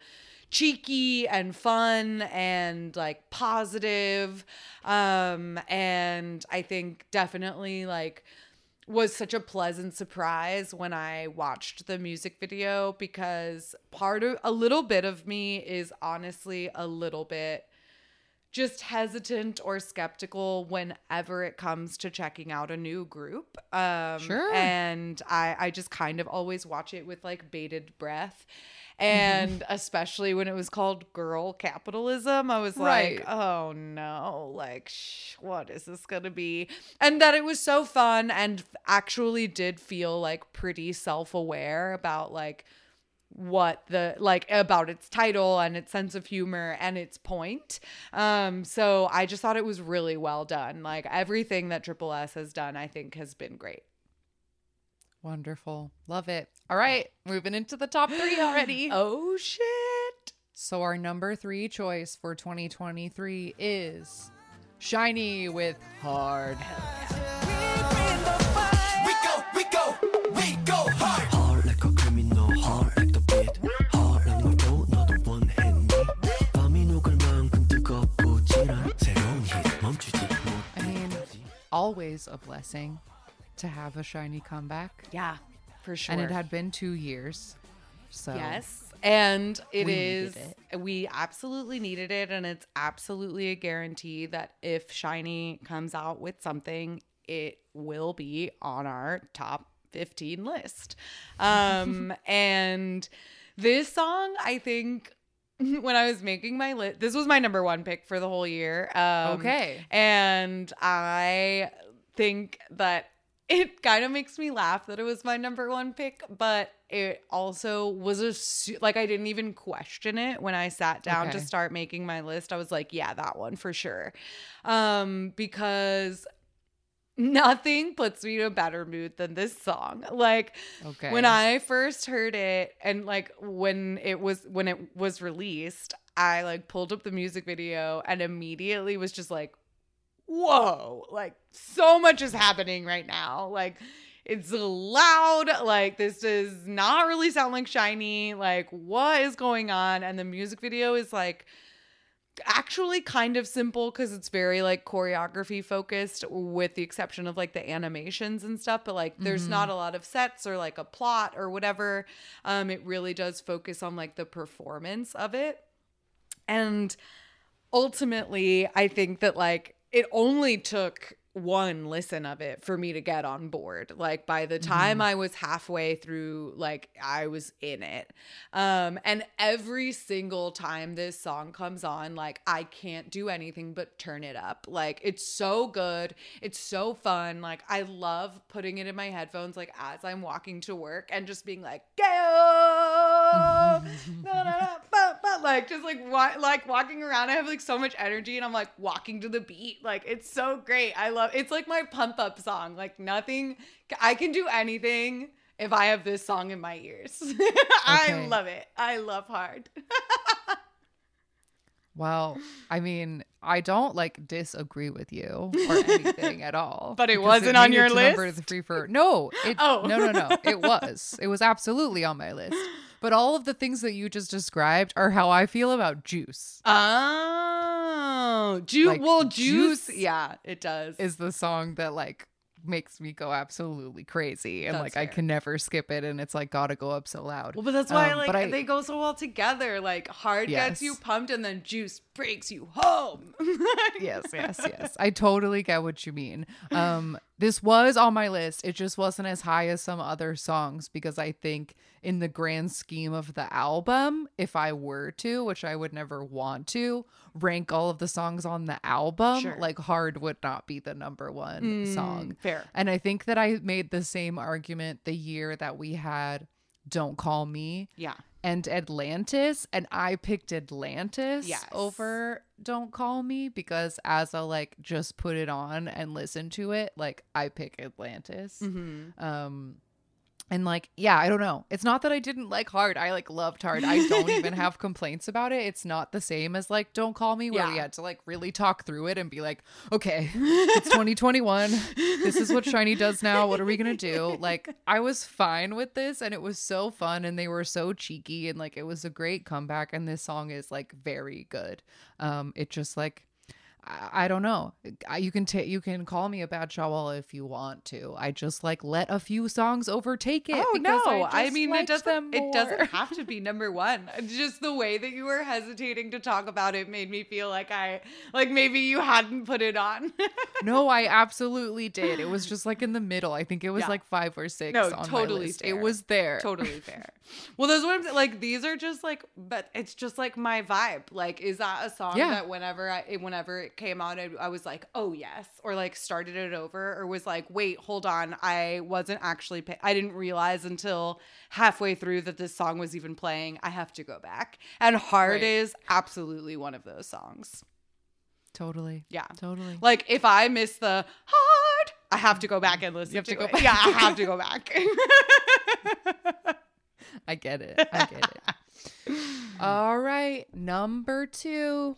cheeky and fun and like positive um and i think definitely like was such a pleasant surprise when i watched the music video because part of a little bit of me is honestly a little bit just hesitant or skeptical whenever it comes to checking out a new group. Um, Sure. And I, I just kind of always watch it with like bated breath. And especially when it was called girl capitalism, I was Right. like, oh no, like, sh- what is this going to be? And that it was so fun and actually did feel like pretty self aware about like, what the like about its title and its sense of humor and its point. Um so I just thought it was really well done. Like everything that tripleS has done I think has been great. wonderful love it all right moving into the top three already Oh shit. So our number three choice for 2023 is SHINee with Hard. Always a blessing to have a SHINee comeback. Yeah, for sure. And it had been two years. So Yes. And it We is, needed we absolutely needed it. And it's absolutely a guarantee that if SHINee comes out with something, it will be on our top 15 list. Um, and this song, I think, when I was making my list, this was my number one pick for the whole year. Um, Okay. And I think that it kind of makes me laugh that it was my number one pick, but it also was a su- like I didn't even question it when I sat down to start making my list. I was like, yeah, that one for sure. Um because nothing puts me in a better mood than this song. Like Okay. when I first heard it and like when it was when it was released, I like pulled up the music video and immediately was just like, whoa, like so much is happening right now. Like it's loud. Like this does not really sound like SHINee. Like what is going on? And the music video is like actually kind of simple because it's very like choreography focused with the exception of like the animations and stuff but like there's not a lot of sets or like a plot or whatever. Um it really does focus on like the performance of it. And ultimately i think that like it only took one listen of it for me to get on board. Like by the time i was halfway through like i was in it. Um and every single time this song comes on like i can't do anything but turn it up. Like it's so good. It's so fun. Like i love putting it in my headphones like as i'm walking to work and just being like go like just like wa- like walking around i have like so much energy and i'm like walking to the beat like it's so great i love it's like my pump up song like nothing i can do anything if i have this song in my ears i love it i love hard Well, I mean, I don't like disagree with you or anything at all. But it wasn't on your it to number list? three for no. It, Oh. no, no, no. It was. It was absolutely on my list. But all of the things that you just described are how I feel about Juice. oh juice Like, well juice, Juice yeah it does Is the song that like makes me go absolutely crazy and That's like I can never skip it and it's like gotta go up so loud. Well, but that's why Um, like but I- they go so well together. Like hard gets you pumped, and then juice breaks you home. yes, yes, yes. I totally get what you mean. Um, this was on my list. It just wasn't as high as some other songs because I think, in the grand scheme of the album, if I were to, which I would never want to, rank all of the songs on the album, Sure. like Hard would not be the number one hmm, song. fair. And I think that I made the same argument the year that we had Don't Call Me Yeah. And Atlantis, and I picked Atlantis Yes. over Don't Call Me because as I like just put it on and listen to it, like I pick Atlantis. Mm-hmm. Um and like yeah, I don't know. It's not that I didn't like Hard. I like loved Hard. I don't even have complaints about it. It's not the same as like Don't Call Me where we had to like really talk through it and be like, "Okay, it's 2021. This is what SHINee does now. What are we going to do?" Like I was fine with this and it was so fun and they were so cheeky and like it was a great comeback and this song is like very good. Um it just like I, I don't know. I, you can take you can call me a bad shawala if you want to. I just like let a few songs overtake it. Oh because no! I, just mean, it doesn't. It doesn't have to be number one. Uh, just the way that you were hesitating to talk about it made me feel like I, like maybe you hadn't put it on. no, I absolutely did. It was just like in the middle. I think it was Yeah. like five or six. No, totally. It was there. totally fair. Well, those ones Like these are just like, but it's just like my vibe. Like, is that a song Yeah. that whenever I, whenever it came on, I, I was like, oh yes, or like started it over, or was like, wait, hold on, I wasn't actually, pay- I didn't realize until halfway through that this song was even playing. I have to go back. And Hard Right. is absolutely one of those songs. Totally. Yeah. Totally. Like if I miss the hard, I have to go back and listen You have to, to go it. back. Yeah, I have to go back. I get it. I get it. All right. Number two.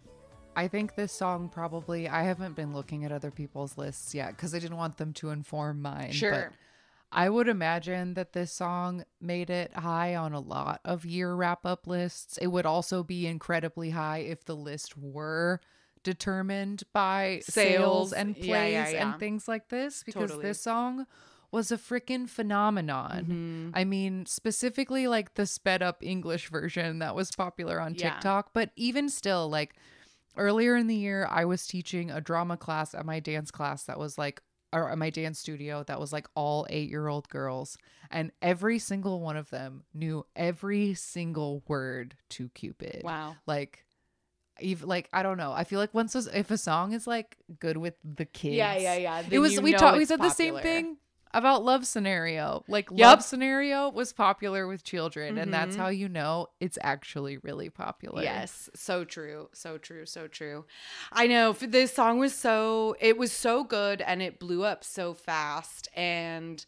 I think this song probably, I haven't been looking at other people's lists yet because I didn't want them to inform mine. Sure. But I would imagine that this song made it high on a lot of year wrap up lists. It would also be incredibly high if the list were determined by sales, Sales. and plays Yeah, yeah, yeah. and things like this because Totally. this song was a freaking phenomenon. Mm-hmm. I mean, specifically like the sped up English version that was popular on. TikTok, but even still, like earlier in the year, I was teaching a drama class at my dance class that was like, or at my dance studio that was like all eight year old girls. And every single one of them knew every single word to Cupid. Wow. Like, even like I don't know. I feel like once a, if a song is like good with the kids, Yeah, yeah, yeah. It was we talked. We said the same thing about love scenario. Like Yep. love scenario was popular with children, and that's Mhm. how you know it's actually really popular. Yes, so true, so true, so true. I know this song was so it was so good and it blew up so fast and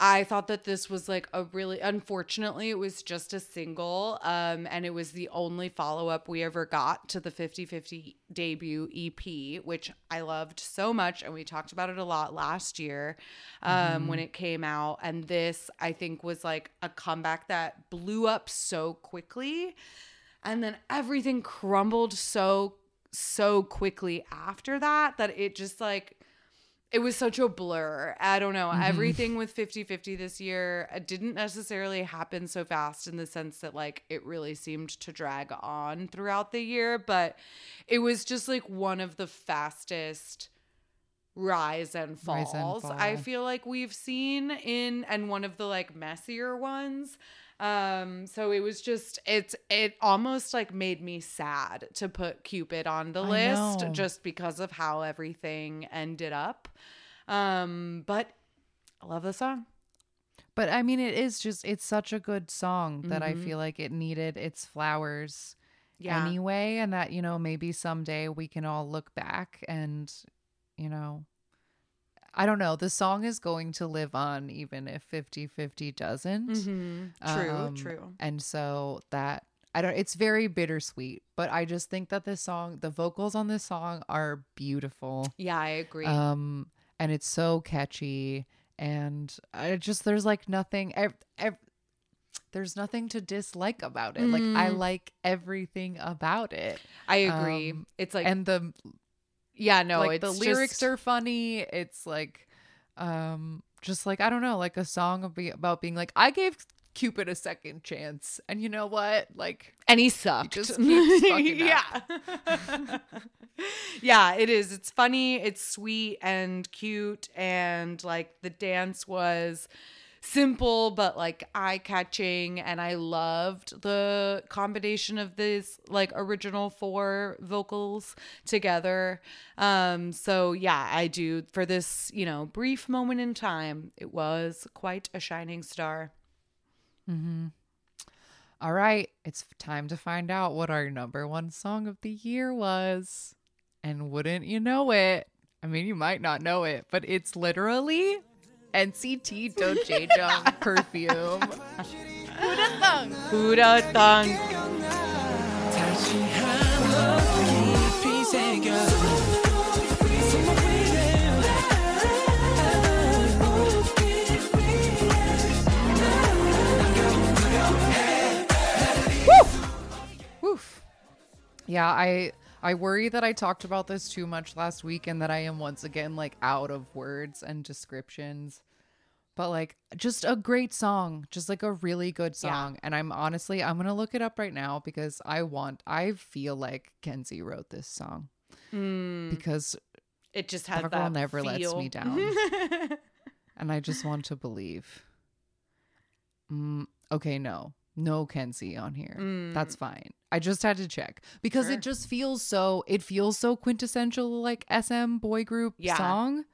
I thought that this was like a really unfortunately it was just a single um and it was the only follow-up we ever got to the 50/50 debut EP which I loved so much and we talked about it a lot last year um when it came out and this I think was like a comeback that blew up so quickly and then everything crumbled so so quickly after that that it just like it was such a blur. I don't know. Everything with 50-50 this year uh, didn't necessarily happen so fast in the sense that like it really seemed to drag on throughout the year, but it was just like one of the fastest rise and falls Rise and I feel like we've seen in and one of the like messier ones. Um so it was just it's it almost like made me sad to put Cupid on the I list know. just because of how everything ended up. Um but I love the song. But I mean, it is just, it's such a good song that I Mhm. feel like it needed its flowers Yeah. anyway. And that, you know, maybe someday we can all look back and, you know, I don't know. The song is going to live on even if 50 50 doesn't. Mhm. True, Um, true. And so that, I don't, it's very bittersweet, but I just think that this song, the vocals on this song are beautiful. Yeah, I agree. Um, and it's so catchy, and I just there's like nothing. Ev- ev- there's nothing to dislike about it. Like I Mm. like everything about it, I agree. um, it's like and the yeah, no, like it's the lyrics just- are funny. It's like, um, just like I don't know, like a song about being like I gave Cupid a second chance, and you know what, like and he sucked. just keeps yeah. yeah, it is. It's funny, it's sweet and cute and like the dance was simple but like eye-catching and I loved the combination of this like original four vocals together. Um so yeah, I do for this, you know, brief moment in time, it was quite a shining star. Mhm. All right, it's time to find out what our number one song of the year was. And wouldn't you know it? I mean, you might not know it, but it's literally NCT Don't Jung perfume. Huda Thung. Huda Thung. Woo. Woof. Yeah, I I worry that I talked about this too much last week and that I am once again like out of words and descriptions. But like just a great song, just like a really good Yeah. song. And I'm honestly I'm going to look it up right now because I want I feel like Kenzie wrote this song Mm, because it just has That girl never lets me down. and I just want to believe. Mm, okay, no. No Kenzie on here. That's fine. I just had to check because Mm. Sure. it just feels so it feels so quintessential like SM boy group Yeah. song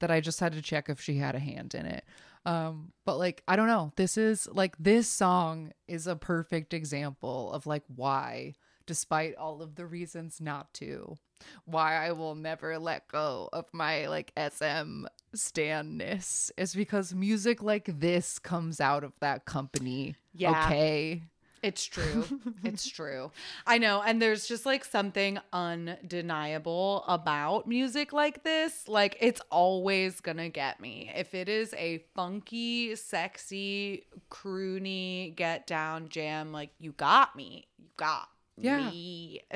that I just had to check if she had a hand in it. Um but like I don't know. This is like this song is a perfect example of like why despite all of the reasons not to why I will never let go of my like SM stanness is because music like this comes out of that company. Yeah. Okay. It's true. it's true. I know. And there's just like something undeniable about music like this. Like, it's always gonna get me. If it is a funky, sexy, croony, get down jam, like, you got me. You got Yeah. me.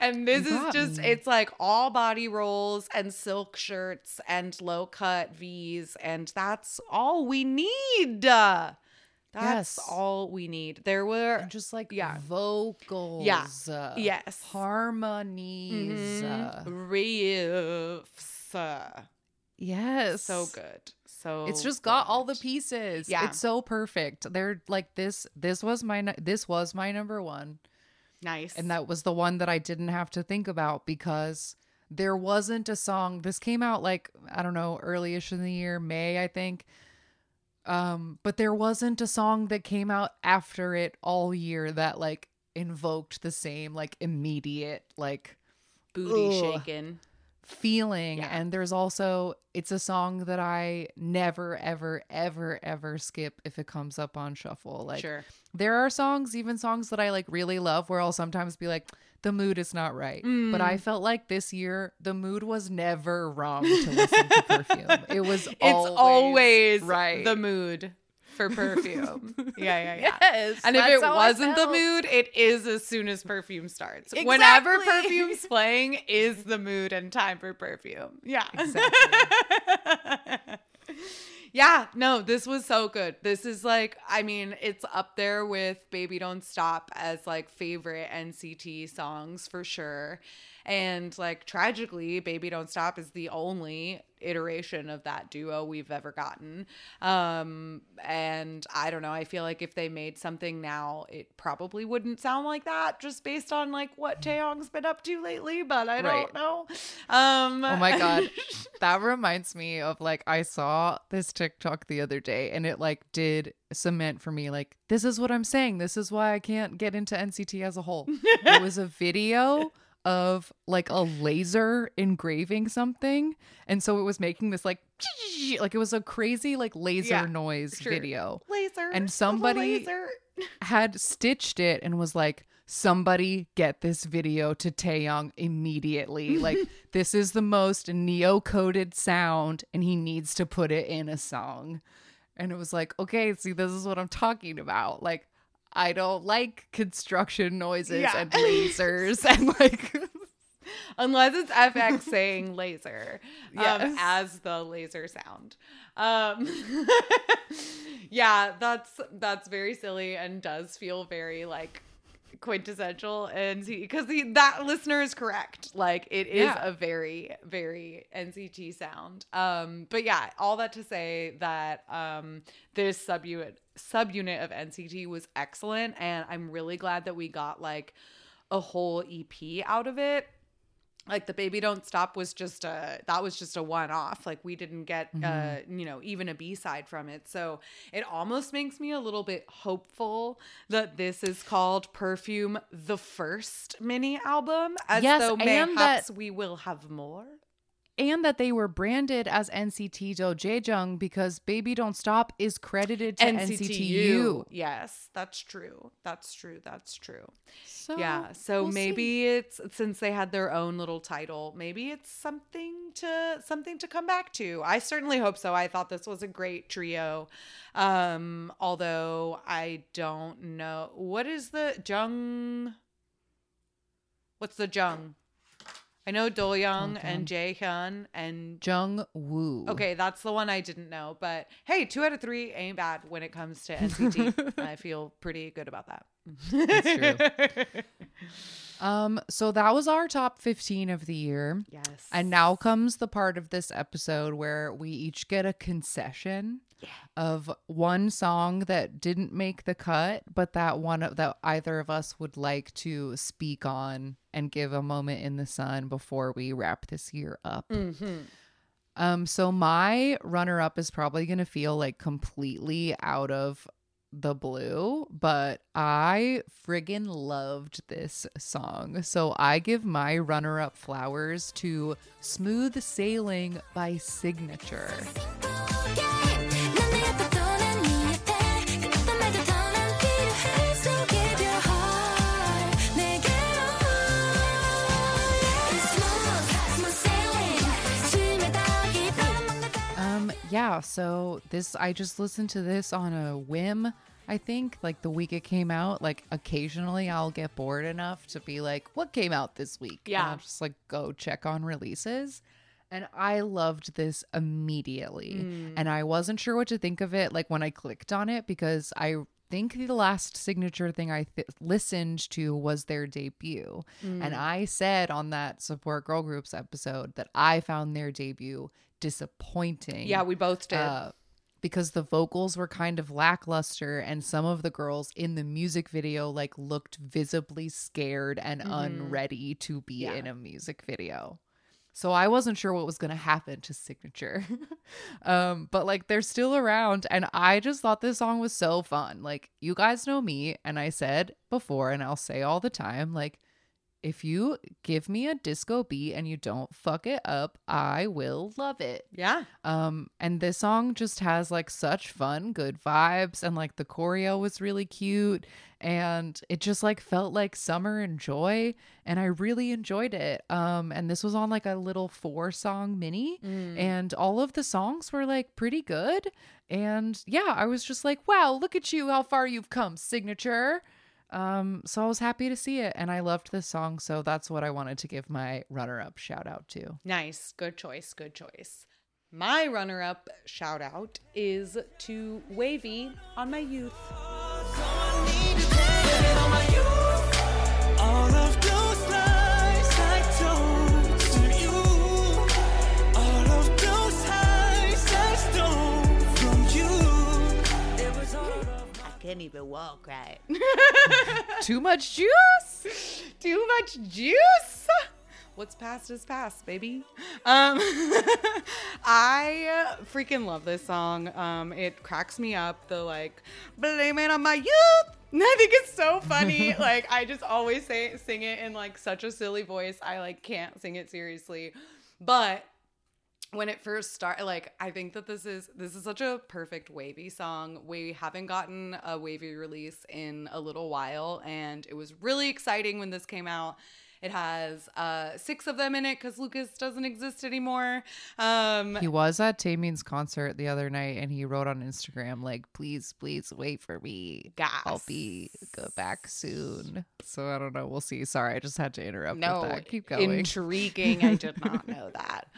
and this is just, me. it's like all body rolls and silk shirts and low cut V's. And that's all we need. That's Yes. all we need. There were And just like Yeah. vocals. Yeah. uh, yes, Harmonies. Mhm. uh, riffs. uh, yes. So good. So It's just got all the pieces. Yeah. It's so perfect. They're like this this was my this was my number 1 nice. and that was the one that I didn't have to think about because there wasn't a song. This came out like I don't know, early-ish in the year, May, I think. Um, but there wasn't a song that came out after it all year that like invoked the same like immediate like Booty Ugh. shaking. Feeling Yeah. and there's also it's a song that I never ever ever ever skip if it comes up on shuffle like sure. there are songs even songs that I like really love where I'll sometimes be like the mood is not right but I mm. felt like this year the mood was never wrong to listen to perfume it was It's always, always, right the mood for perfume. yeah, yeah, yeah. yes And if it wasn't the mood, it is as soon as perfume starts. Whenever perfume's playing is the mood and time for perfume. Yeah. Exactly. yeah, no, this was so good. This is like, I mean, it's up there with Baby Don't Stop as like favorite NCT songs for sure. And like tragically, Baby Don't Stop is the only iteration of that duo we've ever gotten. Um and I don't know, I feel like if they made something now, it probably wouldn't sound like that just based on like what Taeyong's been up to lately, but I Right. don't know. Um Oh my god. That reminds me of like I saw this TikTok the other day and it like did cement for me like this is what I'm saying. This is why I can't get into NCT as a whole. it was a video of like a laser engraving something and so it was making this like like it was a crazy like laser Yeah, noise sure. video laser And somebody- laser. had stitched it and was like, somebody get this video to Taeyong immediately. Like, this is the most neo coded sound, and he needs to put it in a song. And it was like, okay, see, this is what I'm talking about. Like, I don't like construction noises Yeah. and lasers and like unless it's FX saying laser um, as the laser sound. Um, yeah, that's that's very silly and does feel very like quintessential and because that listener is correct. Like it is Yeah. a very very nct sound. Um but yeah all that to say that um this subunit subunit of nct was excellent and i'm really glad that we got like a whole ep out of it like the baby don't stop was just a that was just a one off like we didn't get uh you know even a b-side from it. So it almost makes me a little bit hopeful that this is called perfume the first mini album. As Yes, though mayhaps we will have more and that they were branded as NCT Do Jaejung because Baby Don't Stop is credited to NCT U. yes that's true. That's true. That's true. So yeah so we'll see. maybe it's since they had their own little title maybe it's something to something to come back to. I certainly hope so. I thought this was a great trio. Um although i don't know what is the jung? What's the jung i know Doyoung and Jaehyun and Jung Woo. Okay, that's the one I didn't know. But hey, two out of three ain't bad when it comes to NCT. I feel pretty good about that. That's true. Um, so that was our top 15 of the year. Yes. And now comes the part of this episode where we each get a concession of one song that didn't make the cut, but that one of that either of us would like to speak on and give a moment in the sun before we wrap this year up. Mm-hmm. Um, so my runner up is probably gonna feel like completely out of the blue, but I friggin' loved this song. So I give my runner up flowers to Smooth Sailing by cignature. Yeah, so this I just listened to this on a whim. I think like the week it came out, like occasionally I'll get bored enough to be like, what came out this week? And Yeah. I'll just like go check on releases. And I loved this immediately. Mm. And I wasn't sure what to think of it like when I clicked on it because I think the last cignature thing I th- listened to was their debut. And I said on that support girl groups episode that I found their debut disappointing. yeah, we both did. Uh, because the vocals were kind of lackluster and some of the girls in the music video like looked visibly scared and unready to be Mm-hmm. Yeah. in a music video. So I wasn't sure what was going to happen to cignature. um, but like they're still around. And I just thought this song was so fun. Like, you guys know me. And I said before, and I'll say all the time, like, if you give me a disco beat and you don't fuck it up, I will love it. Yeah. Um, and this song just has like such fun, good vibes, and like the choreo was really cute, and it just like felt like summer and joy, and I really enjoyed it. Um, and this was on like a little four song mini, and all of the songs were like pretty good, and yeah, I was just like, wow, look at you, how far you've come, cignature. Um, so I was happy to see it, and I loved this song, so that's what I wanted to give my runner up shout out to. Nice. Good choice. Good choice. My runner up shout out is to WayV on my youth. Can't even walk right. Too much juice. Too much juice. What's past is past, baby. Um, I freaking love this song. Um, it cracks me up. The like, blame it on my youth. I think it's so funny. like, I just always say sing it in like such a silly voice. I like can't sing it seriously, but when it first started like i think that this is this is such a perfect WayV song we haven't gotten a WayV release in a little while and it was really exciting when this came out it has uh six of them in it because lucas doesn't exist anymore um He was at Taemin's concert the other night and he wrote on Instagram, like, please, please wait for me. I'll be go back soon. So I don't know. We'll see. Sorry, I just had to interrupt no. Keep going. intriguing i did not know that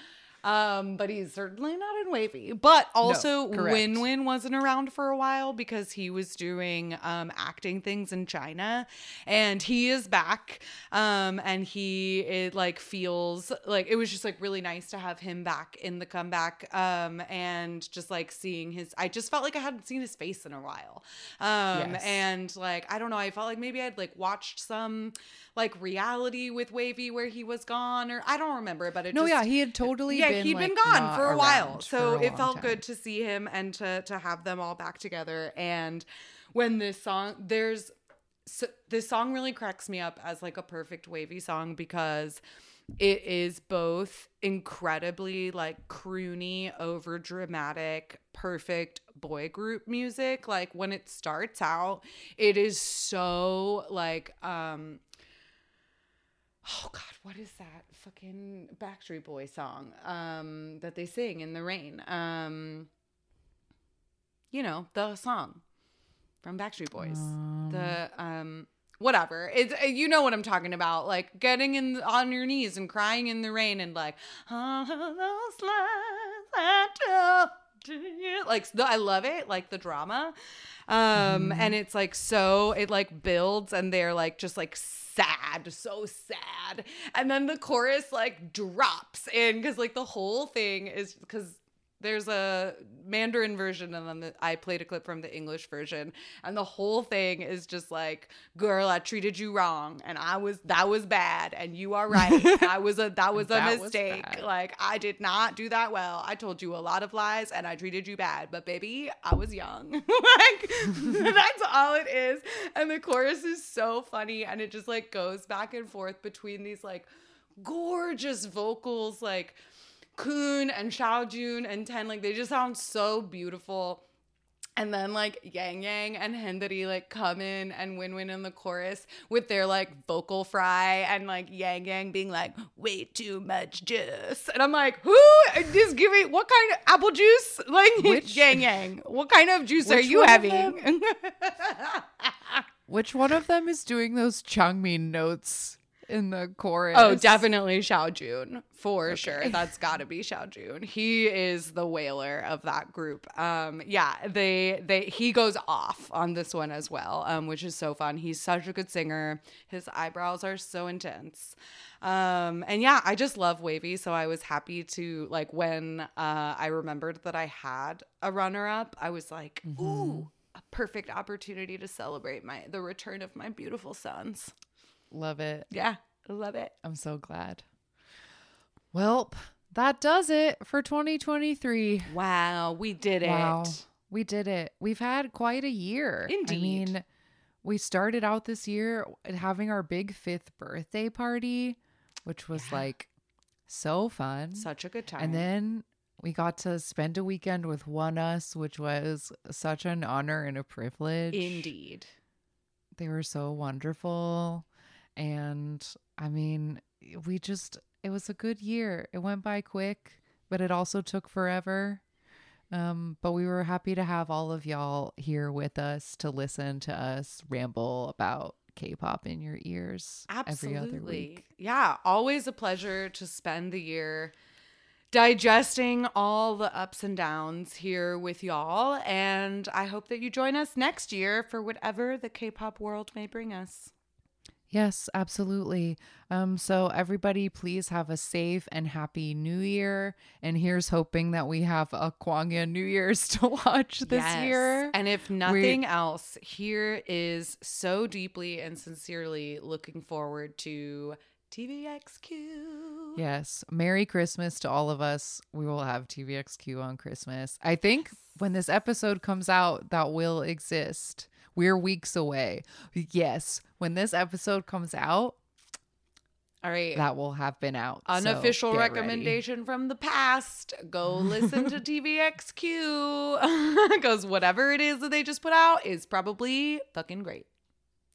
um but he's certainly not in WayV but also correct. win win wasn't around for a while because he was doing um acting things in china and he is back um and he it like feels like it was just like really nice to have him back in the comeback um and just like seeing his i just felt like i hadn't seen his face in a while um Yes. and like i don't know i felt like maybe i'd like watched some like reality with WayV where he was gone or i don't remember but it no, just, yeah, he had totally yeah been, he'd like, been gone for a while so a it felt time. good to see him and to to have them all back together and when this song there's so, this song really cracks me up as like a perfect WayV song because it is both incredibly like croony over dramatic perfect boy group music like when it starts out it is so like um oh god what is that fucking backstreet boy song um that they sing in the rain? Um you know the song from backstreet boys. The um whatever. It's uh, you know what i'm talking about like getting in on your knees and crying in the rain and like all of those lies I told you. like the, i love it like the drama. Um and it's like so it like builds and they're like just like sad so sad. And then the chorus like drops in because like the whole thing is because there's a Mandarin version and then the, I played a clip from the English version. And the whole thing is just like girl I treated you wrong and I was that was bad and you are right. I was a that was a That mistake. bad. like I did not do that well. I told you a lot of lies and I treated you bad. But baby I was young. Like that's all it is. And the chorus is so funny and it just like goes back and forth between these like gorgeous vocals like Kun and Xiao Jun and Ten, like they just sound so beautiful. And then like Yang Yang and Hendery like come in and Win Win in the chorus with their like vocal fry and like Yang Yang being like way too much juice. And I'm like, who is giving what kind of apple juice? Like Which- Yang Yang. What kind of juice are you having? Which one of them is doing those Changmin notes in the chorus? Oh, definitely Xiao Jun for sure. That's got to be Xiao Jun. He is the whaler of that group. Um, yeah, they they he goes off on this one as well, um, which is so fun. He's such a good singer. His eyebrows are so intense. Um, and yeah, I just love WayV, so I was happy to like when uh, I remembered that I had a runner up. I was like, ooh. A perfect opportunity to celebrate my the return of my beautiful sons. Love it. Yeah, love it. I'm so glad. Well, that does it for 2023. Wow, we did it. Wow. We did it. We've had quite a year. I Indeed. mean, we started out this year having our big fifth birthday party, which was like so fun. Such a good time. And then we got to spend a weekend with ONEUS, which was such an honor and a privilege. Indeed. They were so wonderful. And I mean, we just, it was a good year. It went by quick, but it also took forever. Um, but we were happy to have all of y'all here with us to listen to us ramble about K-pop in your ears every other Absolutely. week. Yeah, always a pleasure to spend the year digesting all the ups and downs here with y'all. And I hope that you join us next year for whatever the K pop world may bring us. Yes, absolutely. Um, so everybody, please have a safe and happy New Year. And here's hoping that we have a Kwangya New Year's to watch this Yes. year. And if nothing else, here is so deeply and sincerely looking forward to TVXQ. Yes. Merry Christmas to all of us. We will have TVXQ on Christmas. I think when this episode comes out, that will exist. We're weeks away. Yes. When this episode comes out, All right. that will have been out. So Unofficial ready. recommendation from the past. Go listen to TVXQ. Because whatever it is that they just put out is probably fucking great.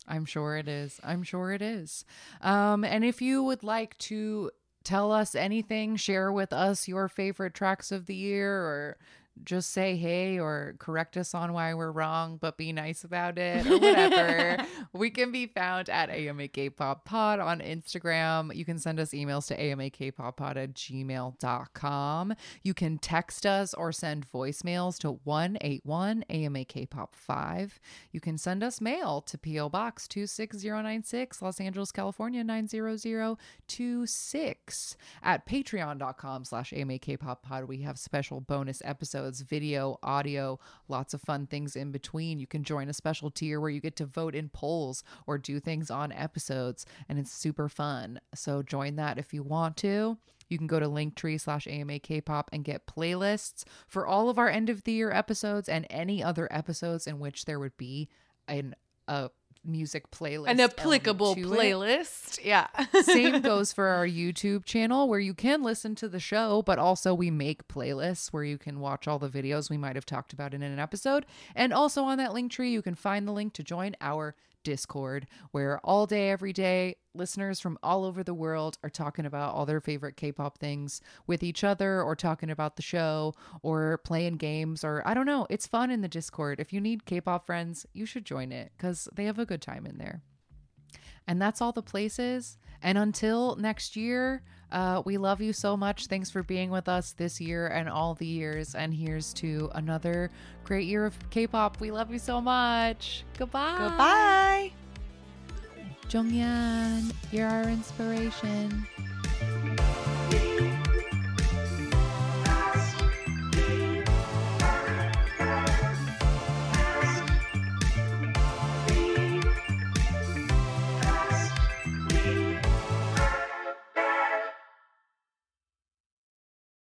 I'm sure it is. I'm sure it is. Um, and if you would like to tell us anything, share with us your favorite tracks of the year, or just say hey or correct us on why we're wrong, but be nice about it or whatever. we can be found at AMAKpop Pod on Instagram. You can send us emails to AMAKpoppod at gmail.com. You can text us or send voicemails to 181 AMAKpop5. You can send us mail to P.O. Box 26096, Los Angeles, California 90026. At patreon.com slash AMAKpop we have special bonus episodes, video, audio, lots of fun things in between. You can join a special tier where you get to vote in polls or do things on episodes, and it's super fun. So join that if you want to. You can go to linktree slash AMA Kpop and get playlists for all of our end of the year episodes and any other episodes in which there would be an a music playlist. An applicable to it. playlist. Yeah. Same goes for our YouTube channel where you can listen to the show, but also we make playlists where you can watch all the videos we might have talked about in an episode. And also on that link tree, you can find the link to join our Discord, where all day, every day, listeners from all over the world are talking about all their favorite K pop things with each other, or talking about the show, or playing games, or I don't know. It's fun in the Discord. If you need K pop friends, you should join it because they have a good time in there. And that's all the places. And until next year, uh, we love you so much. Thanks for being with us this year and all the years. And here's to another great year of K pop. We love you so much. Goodbye. Goodbye. Jonghyun, you're our inspiration.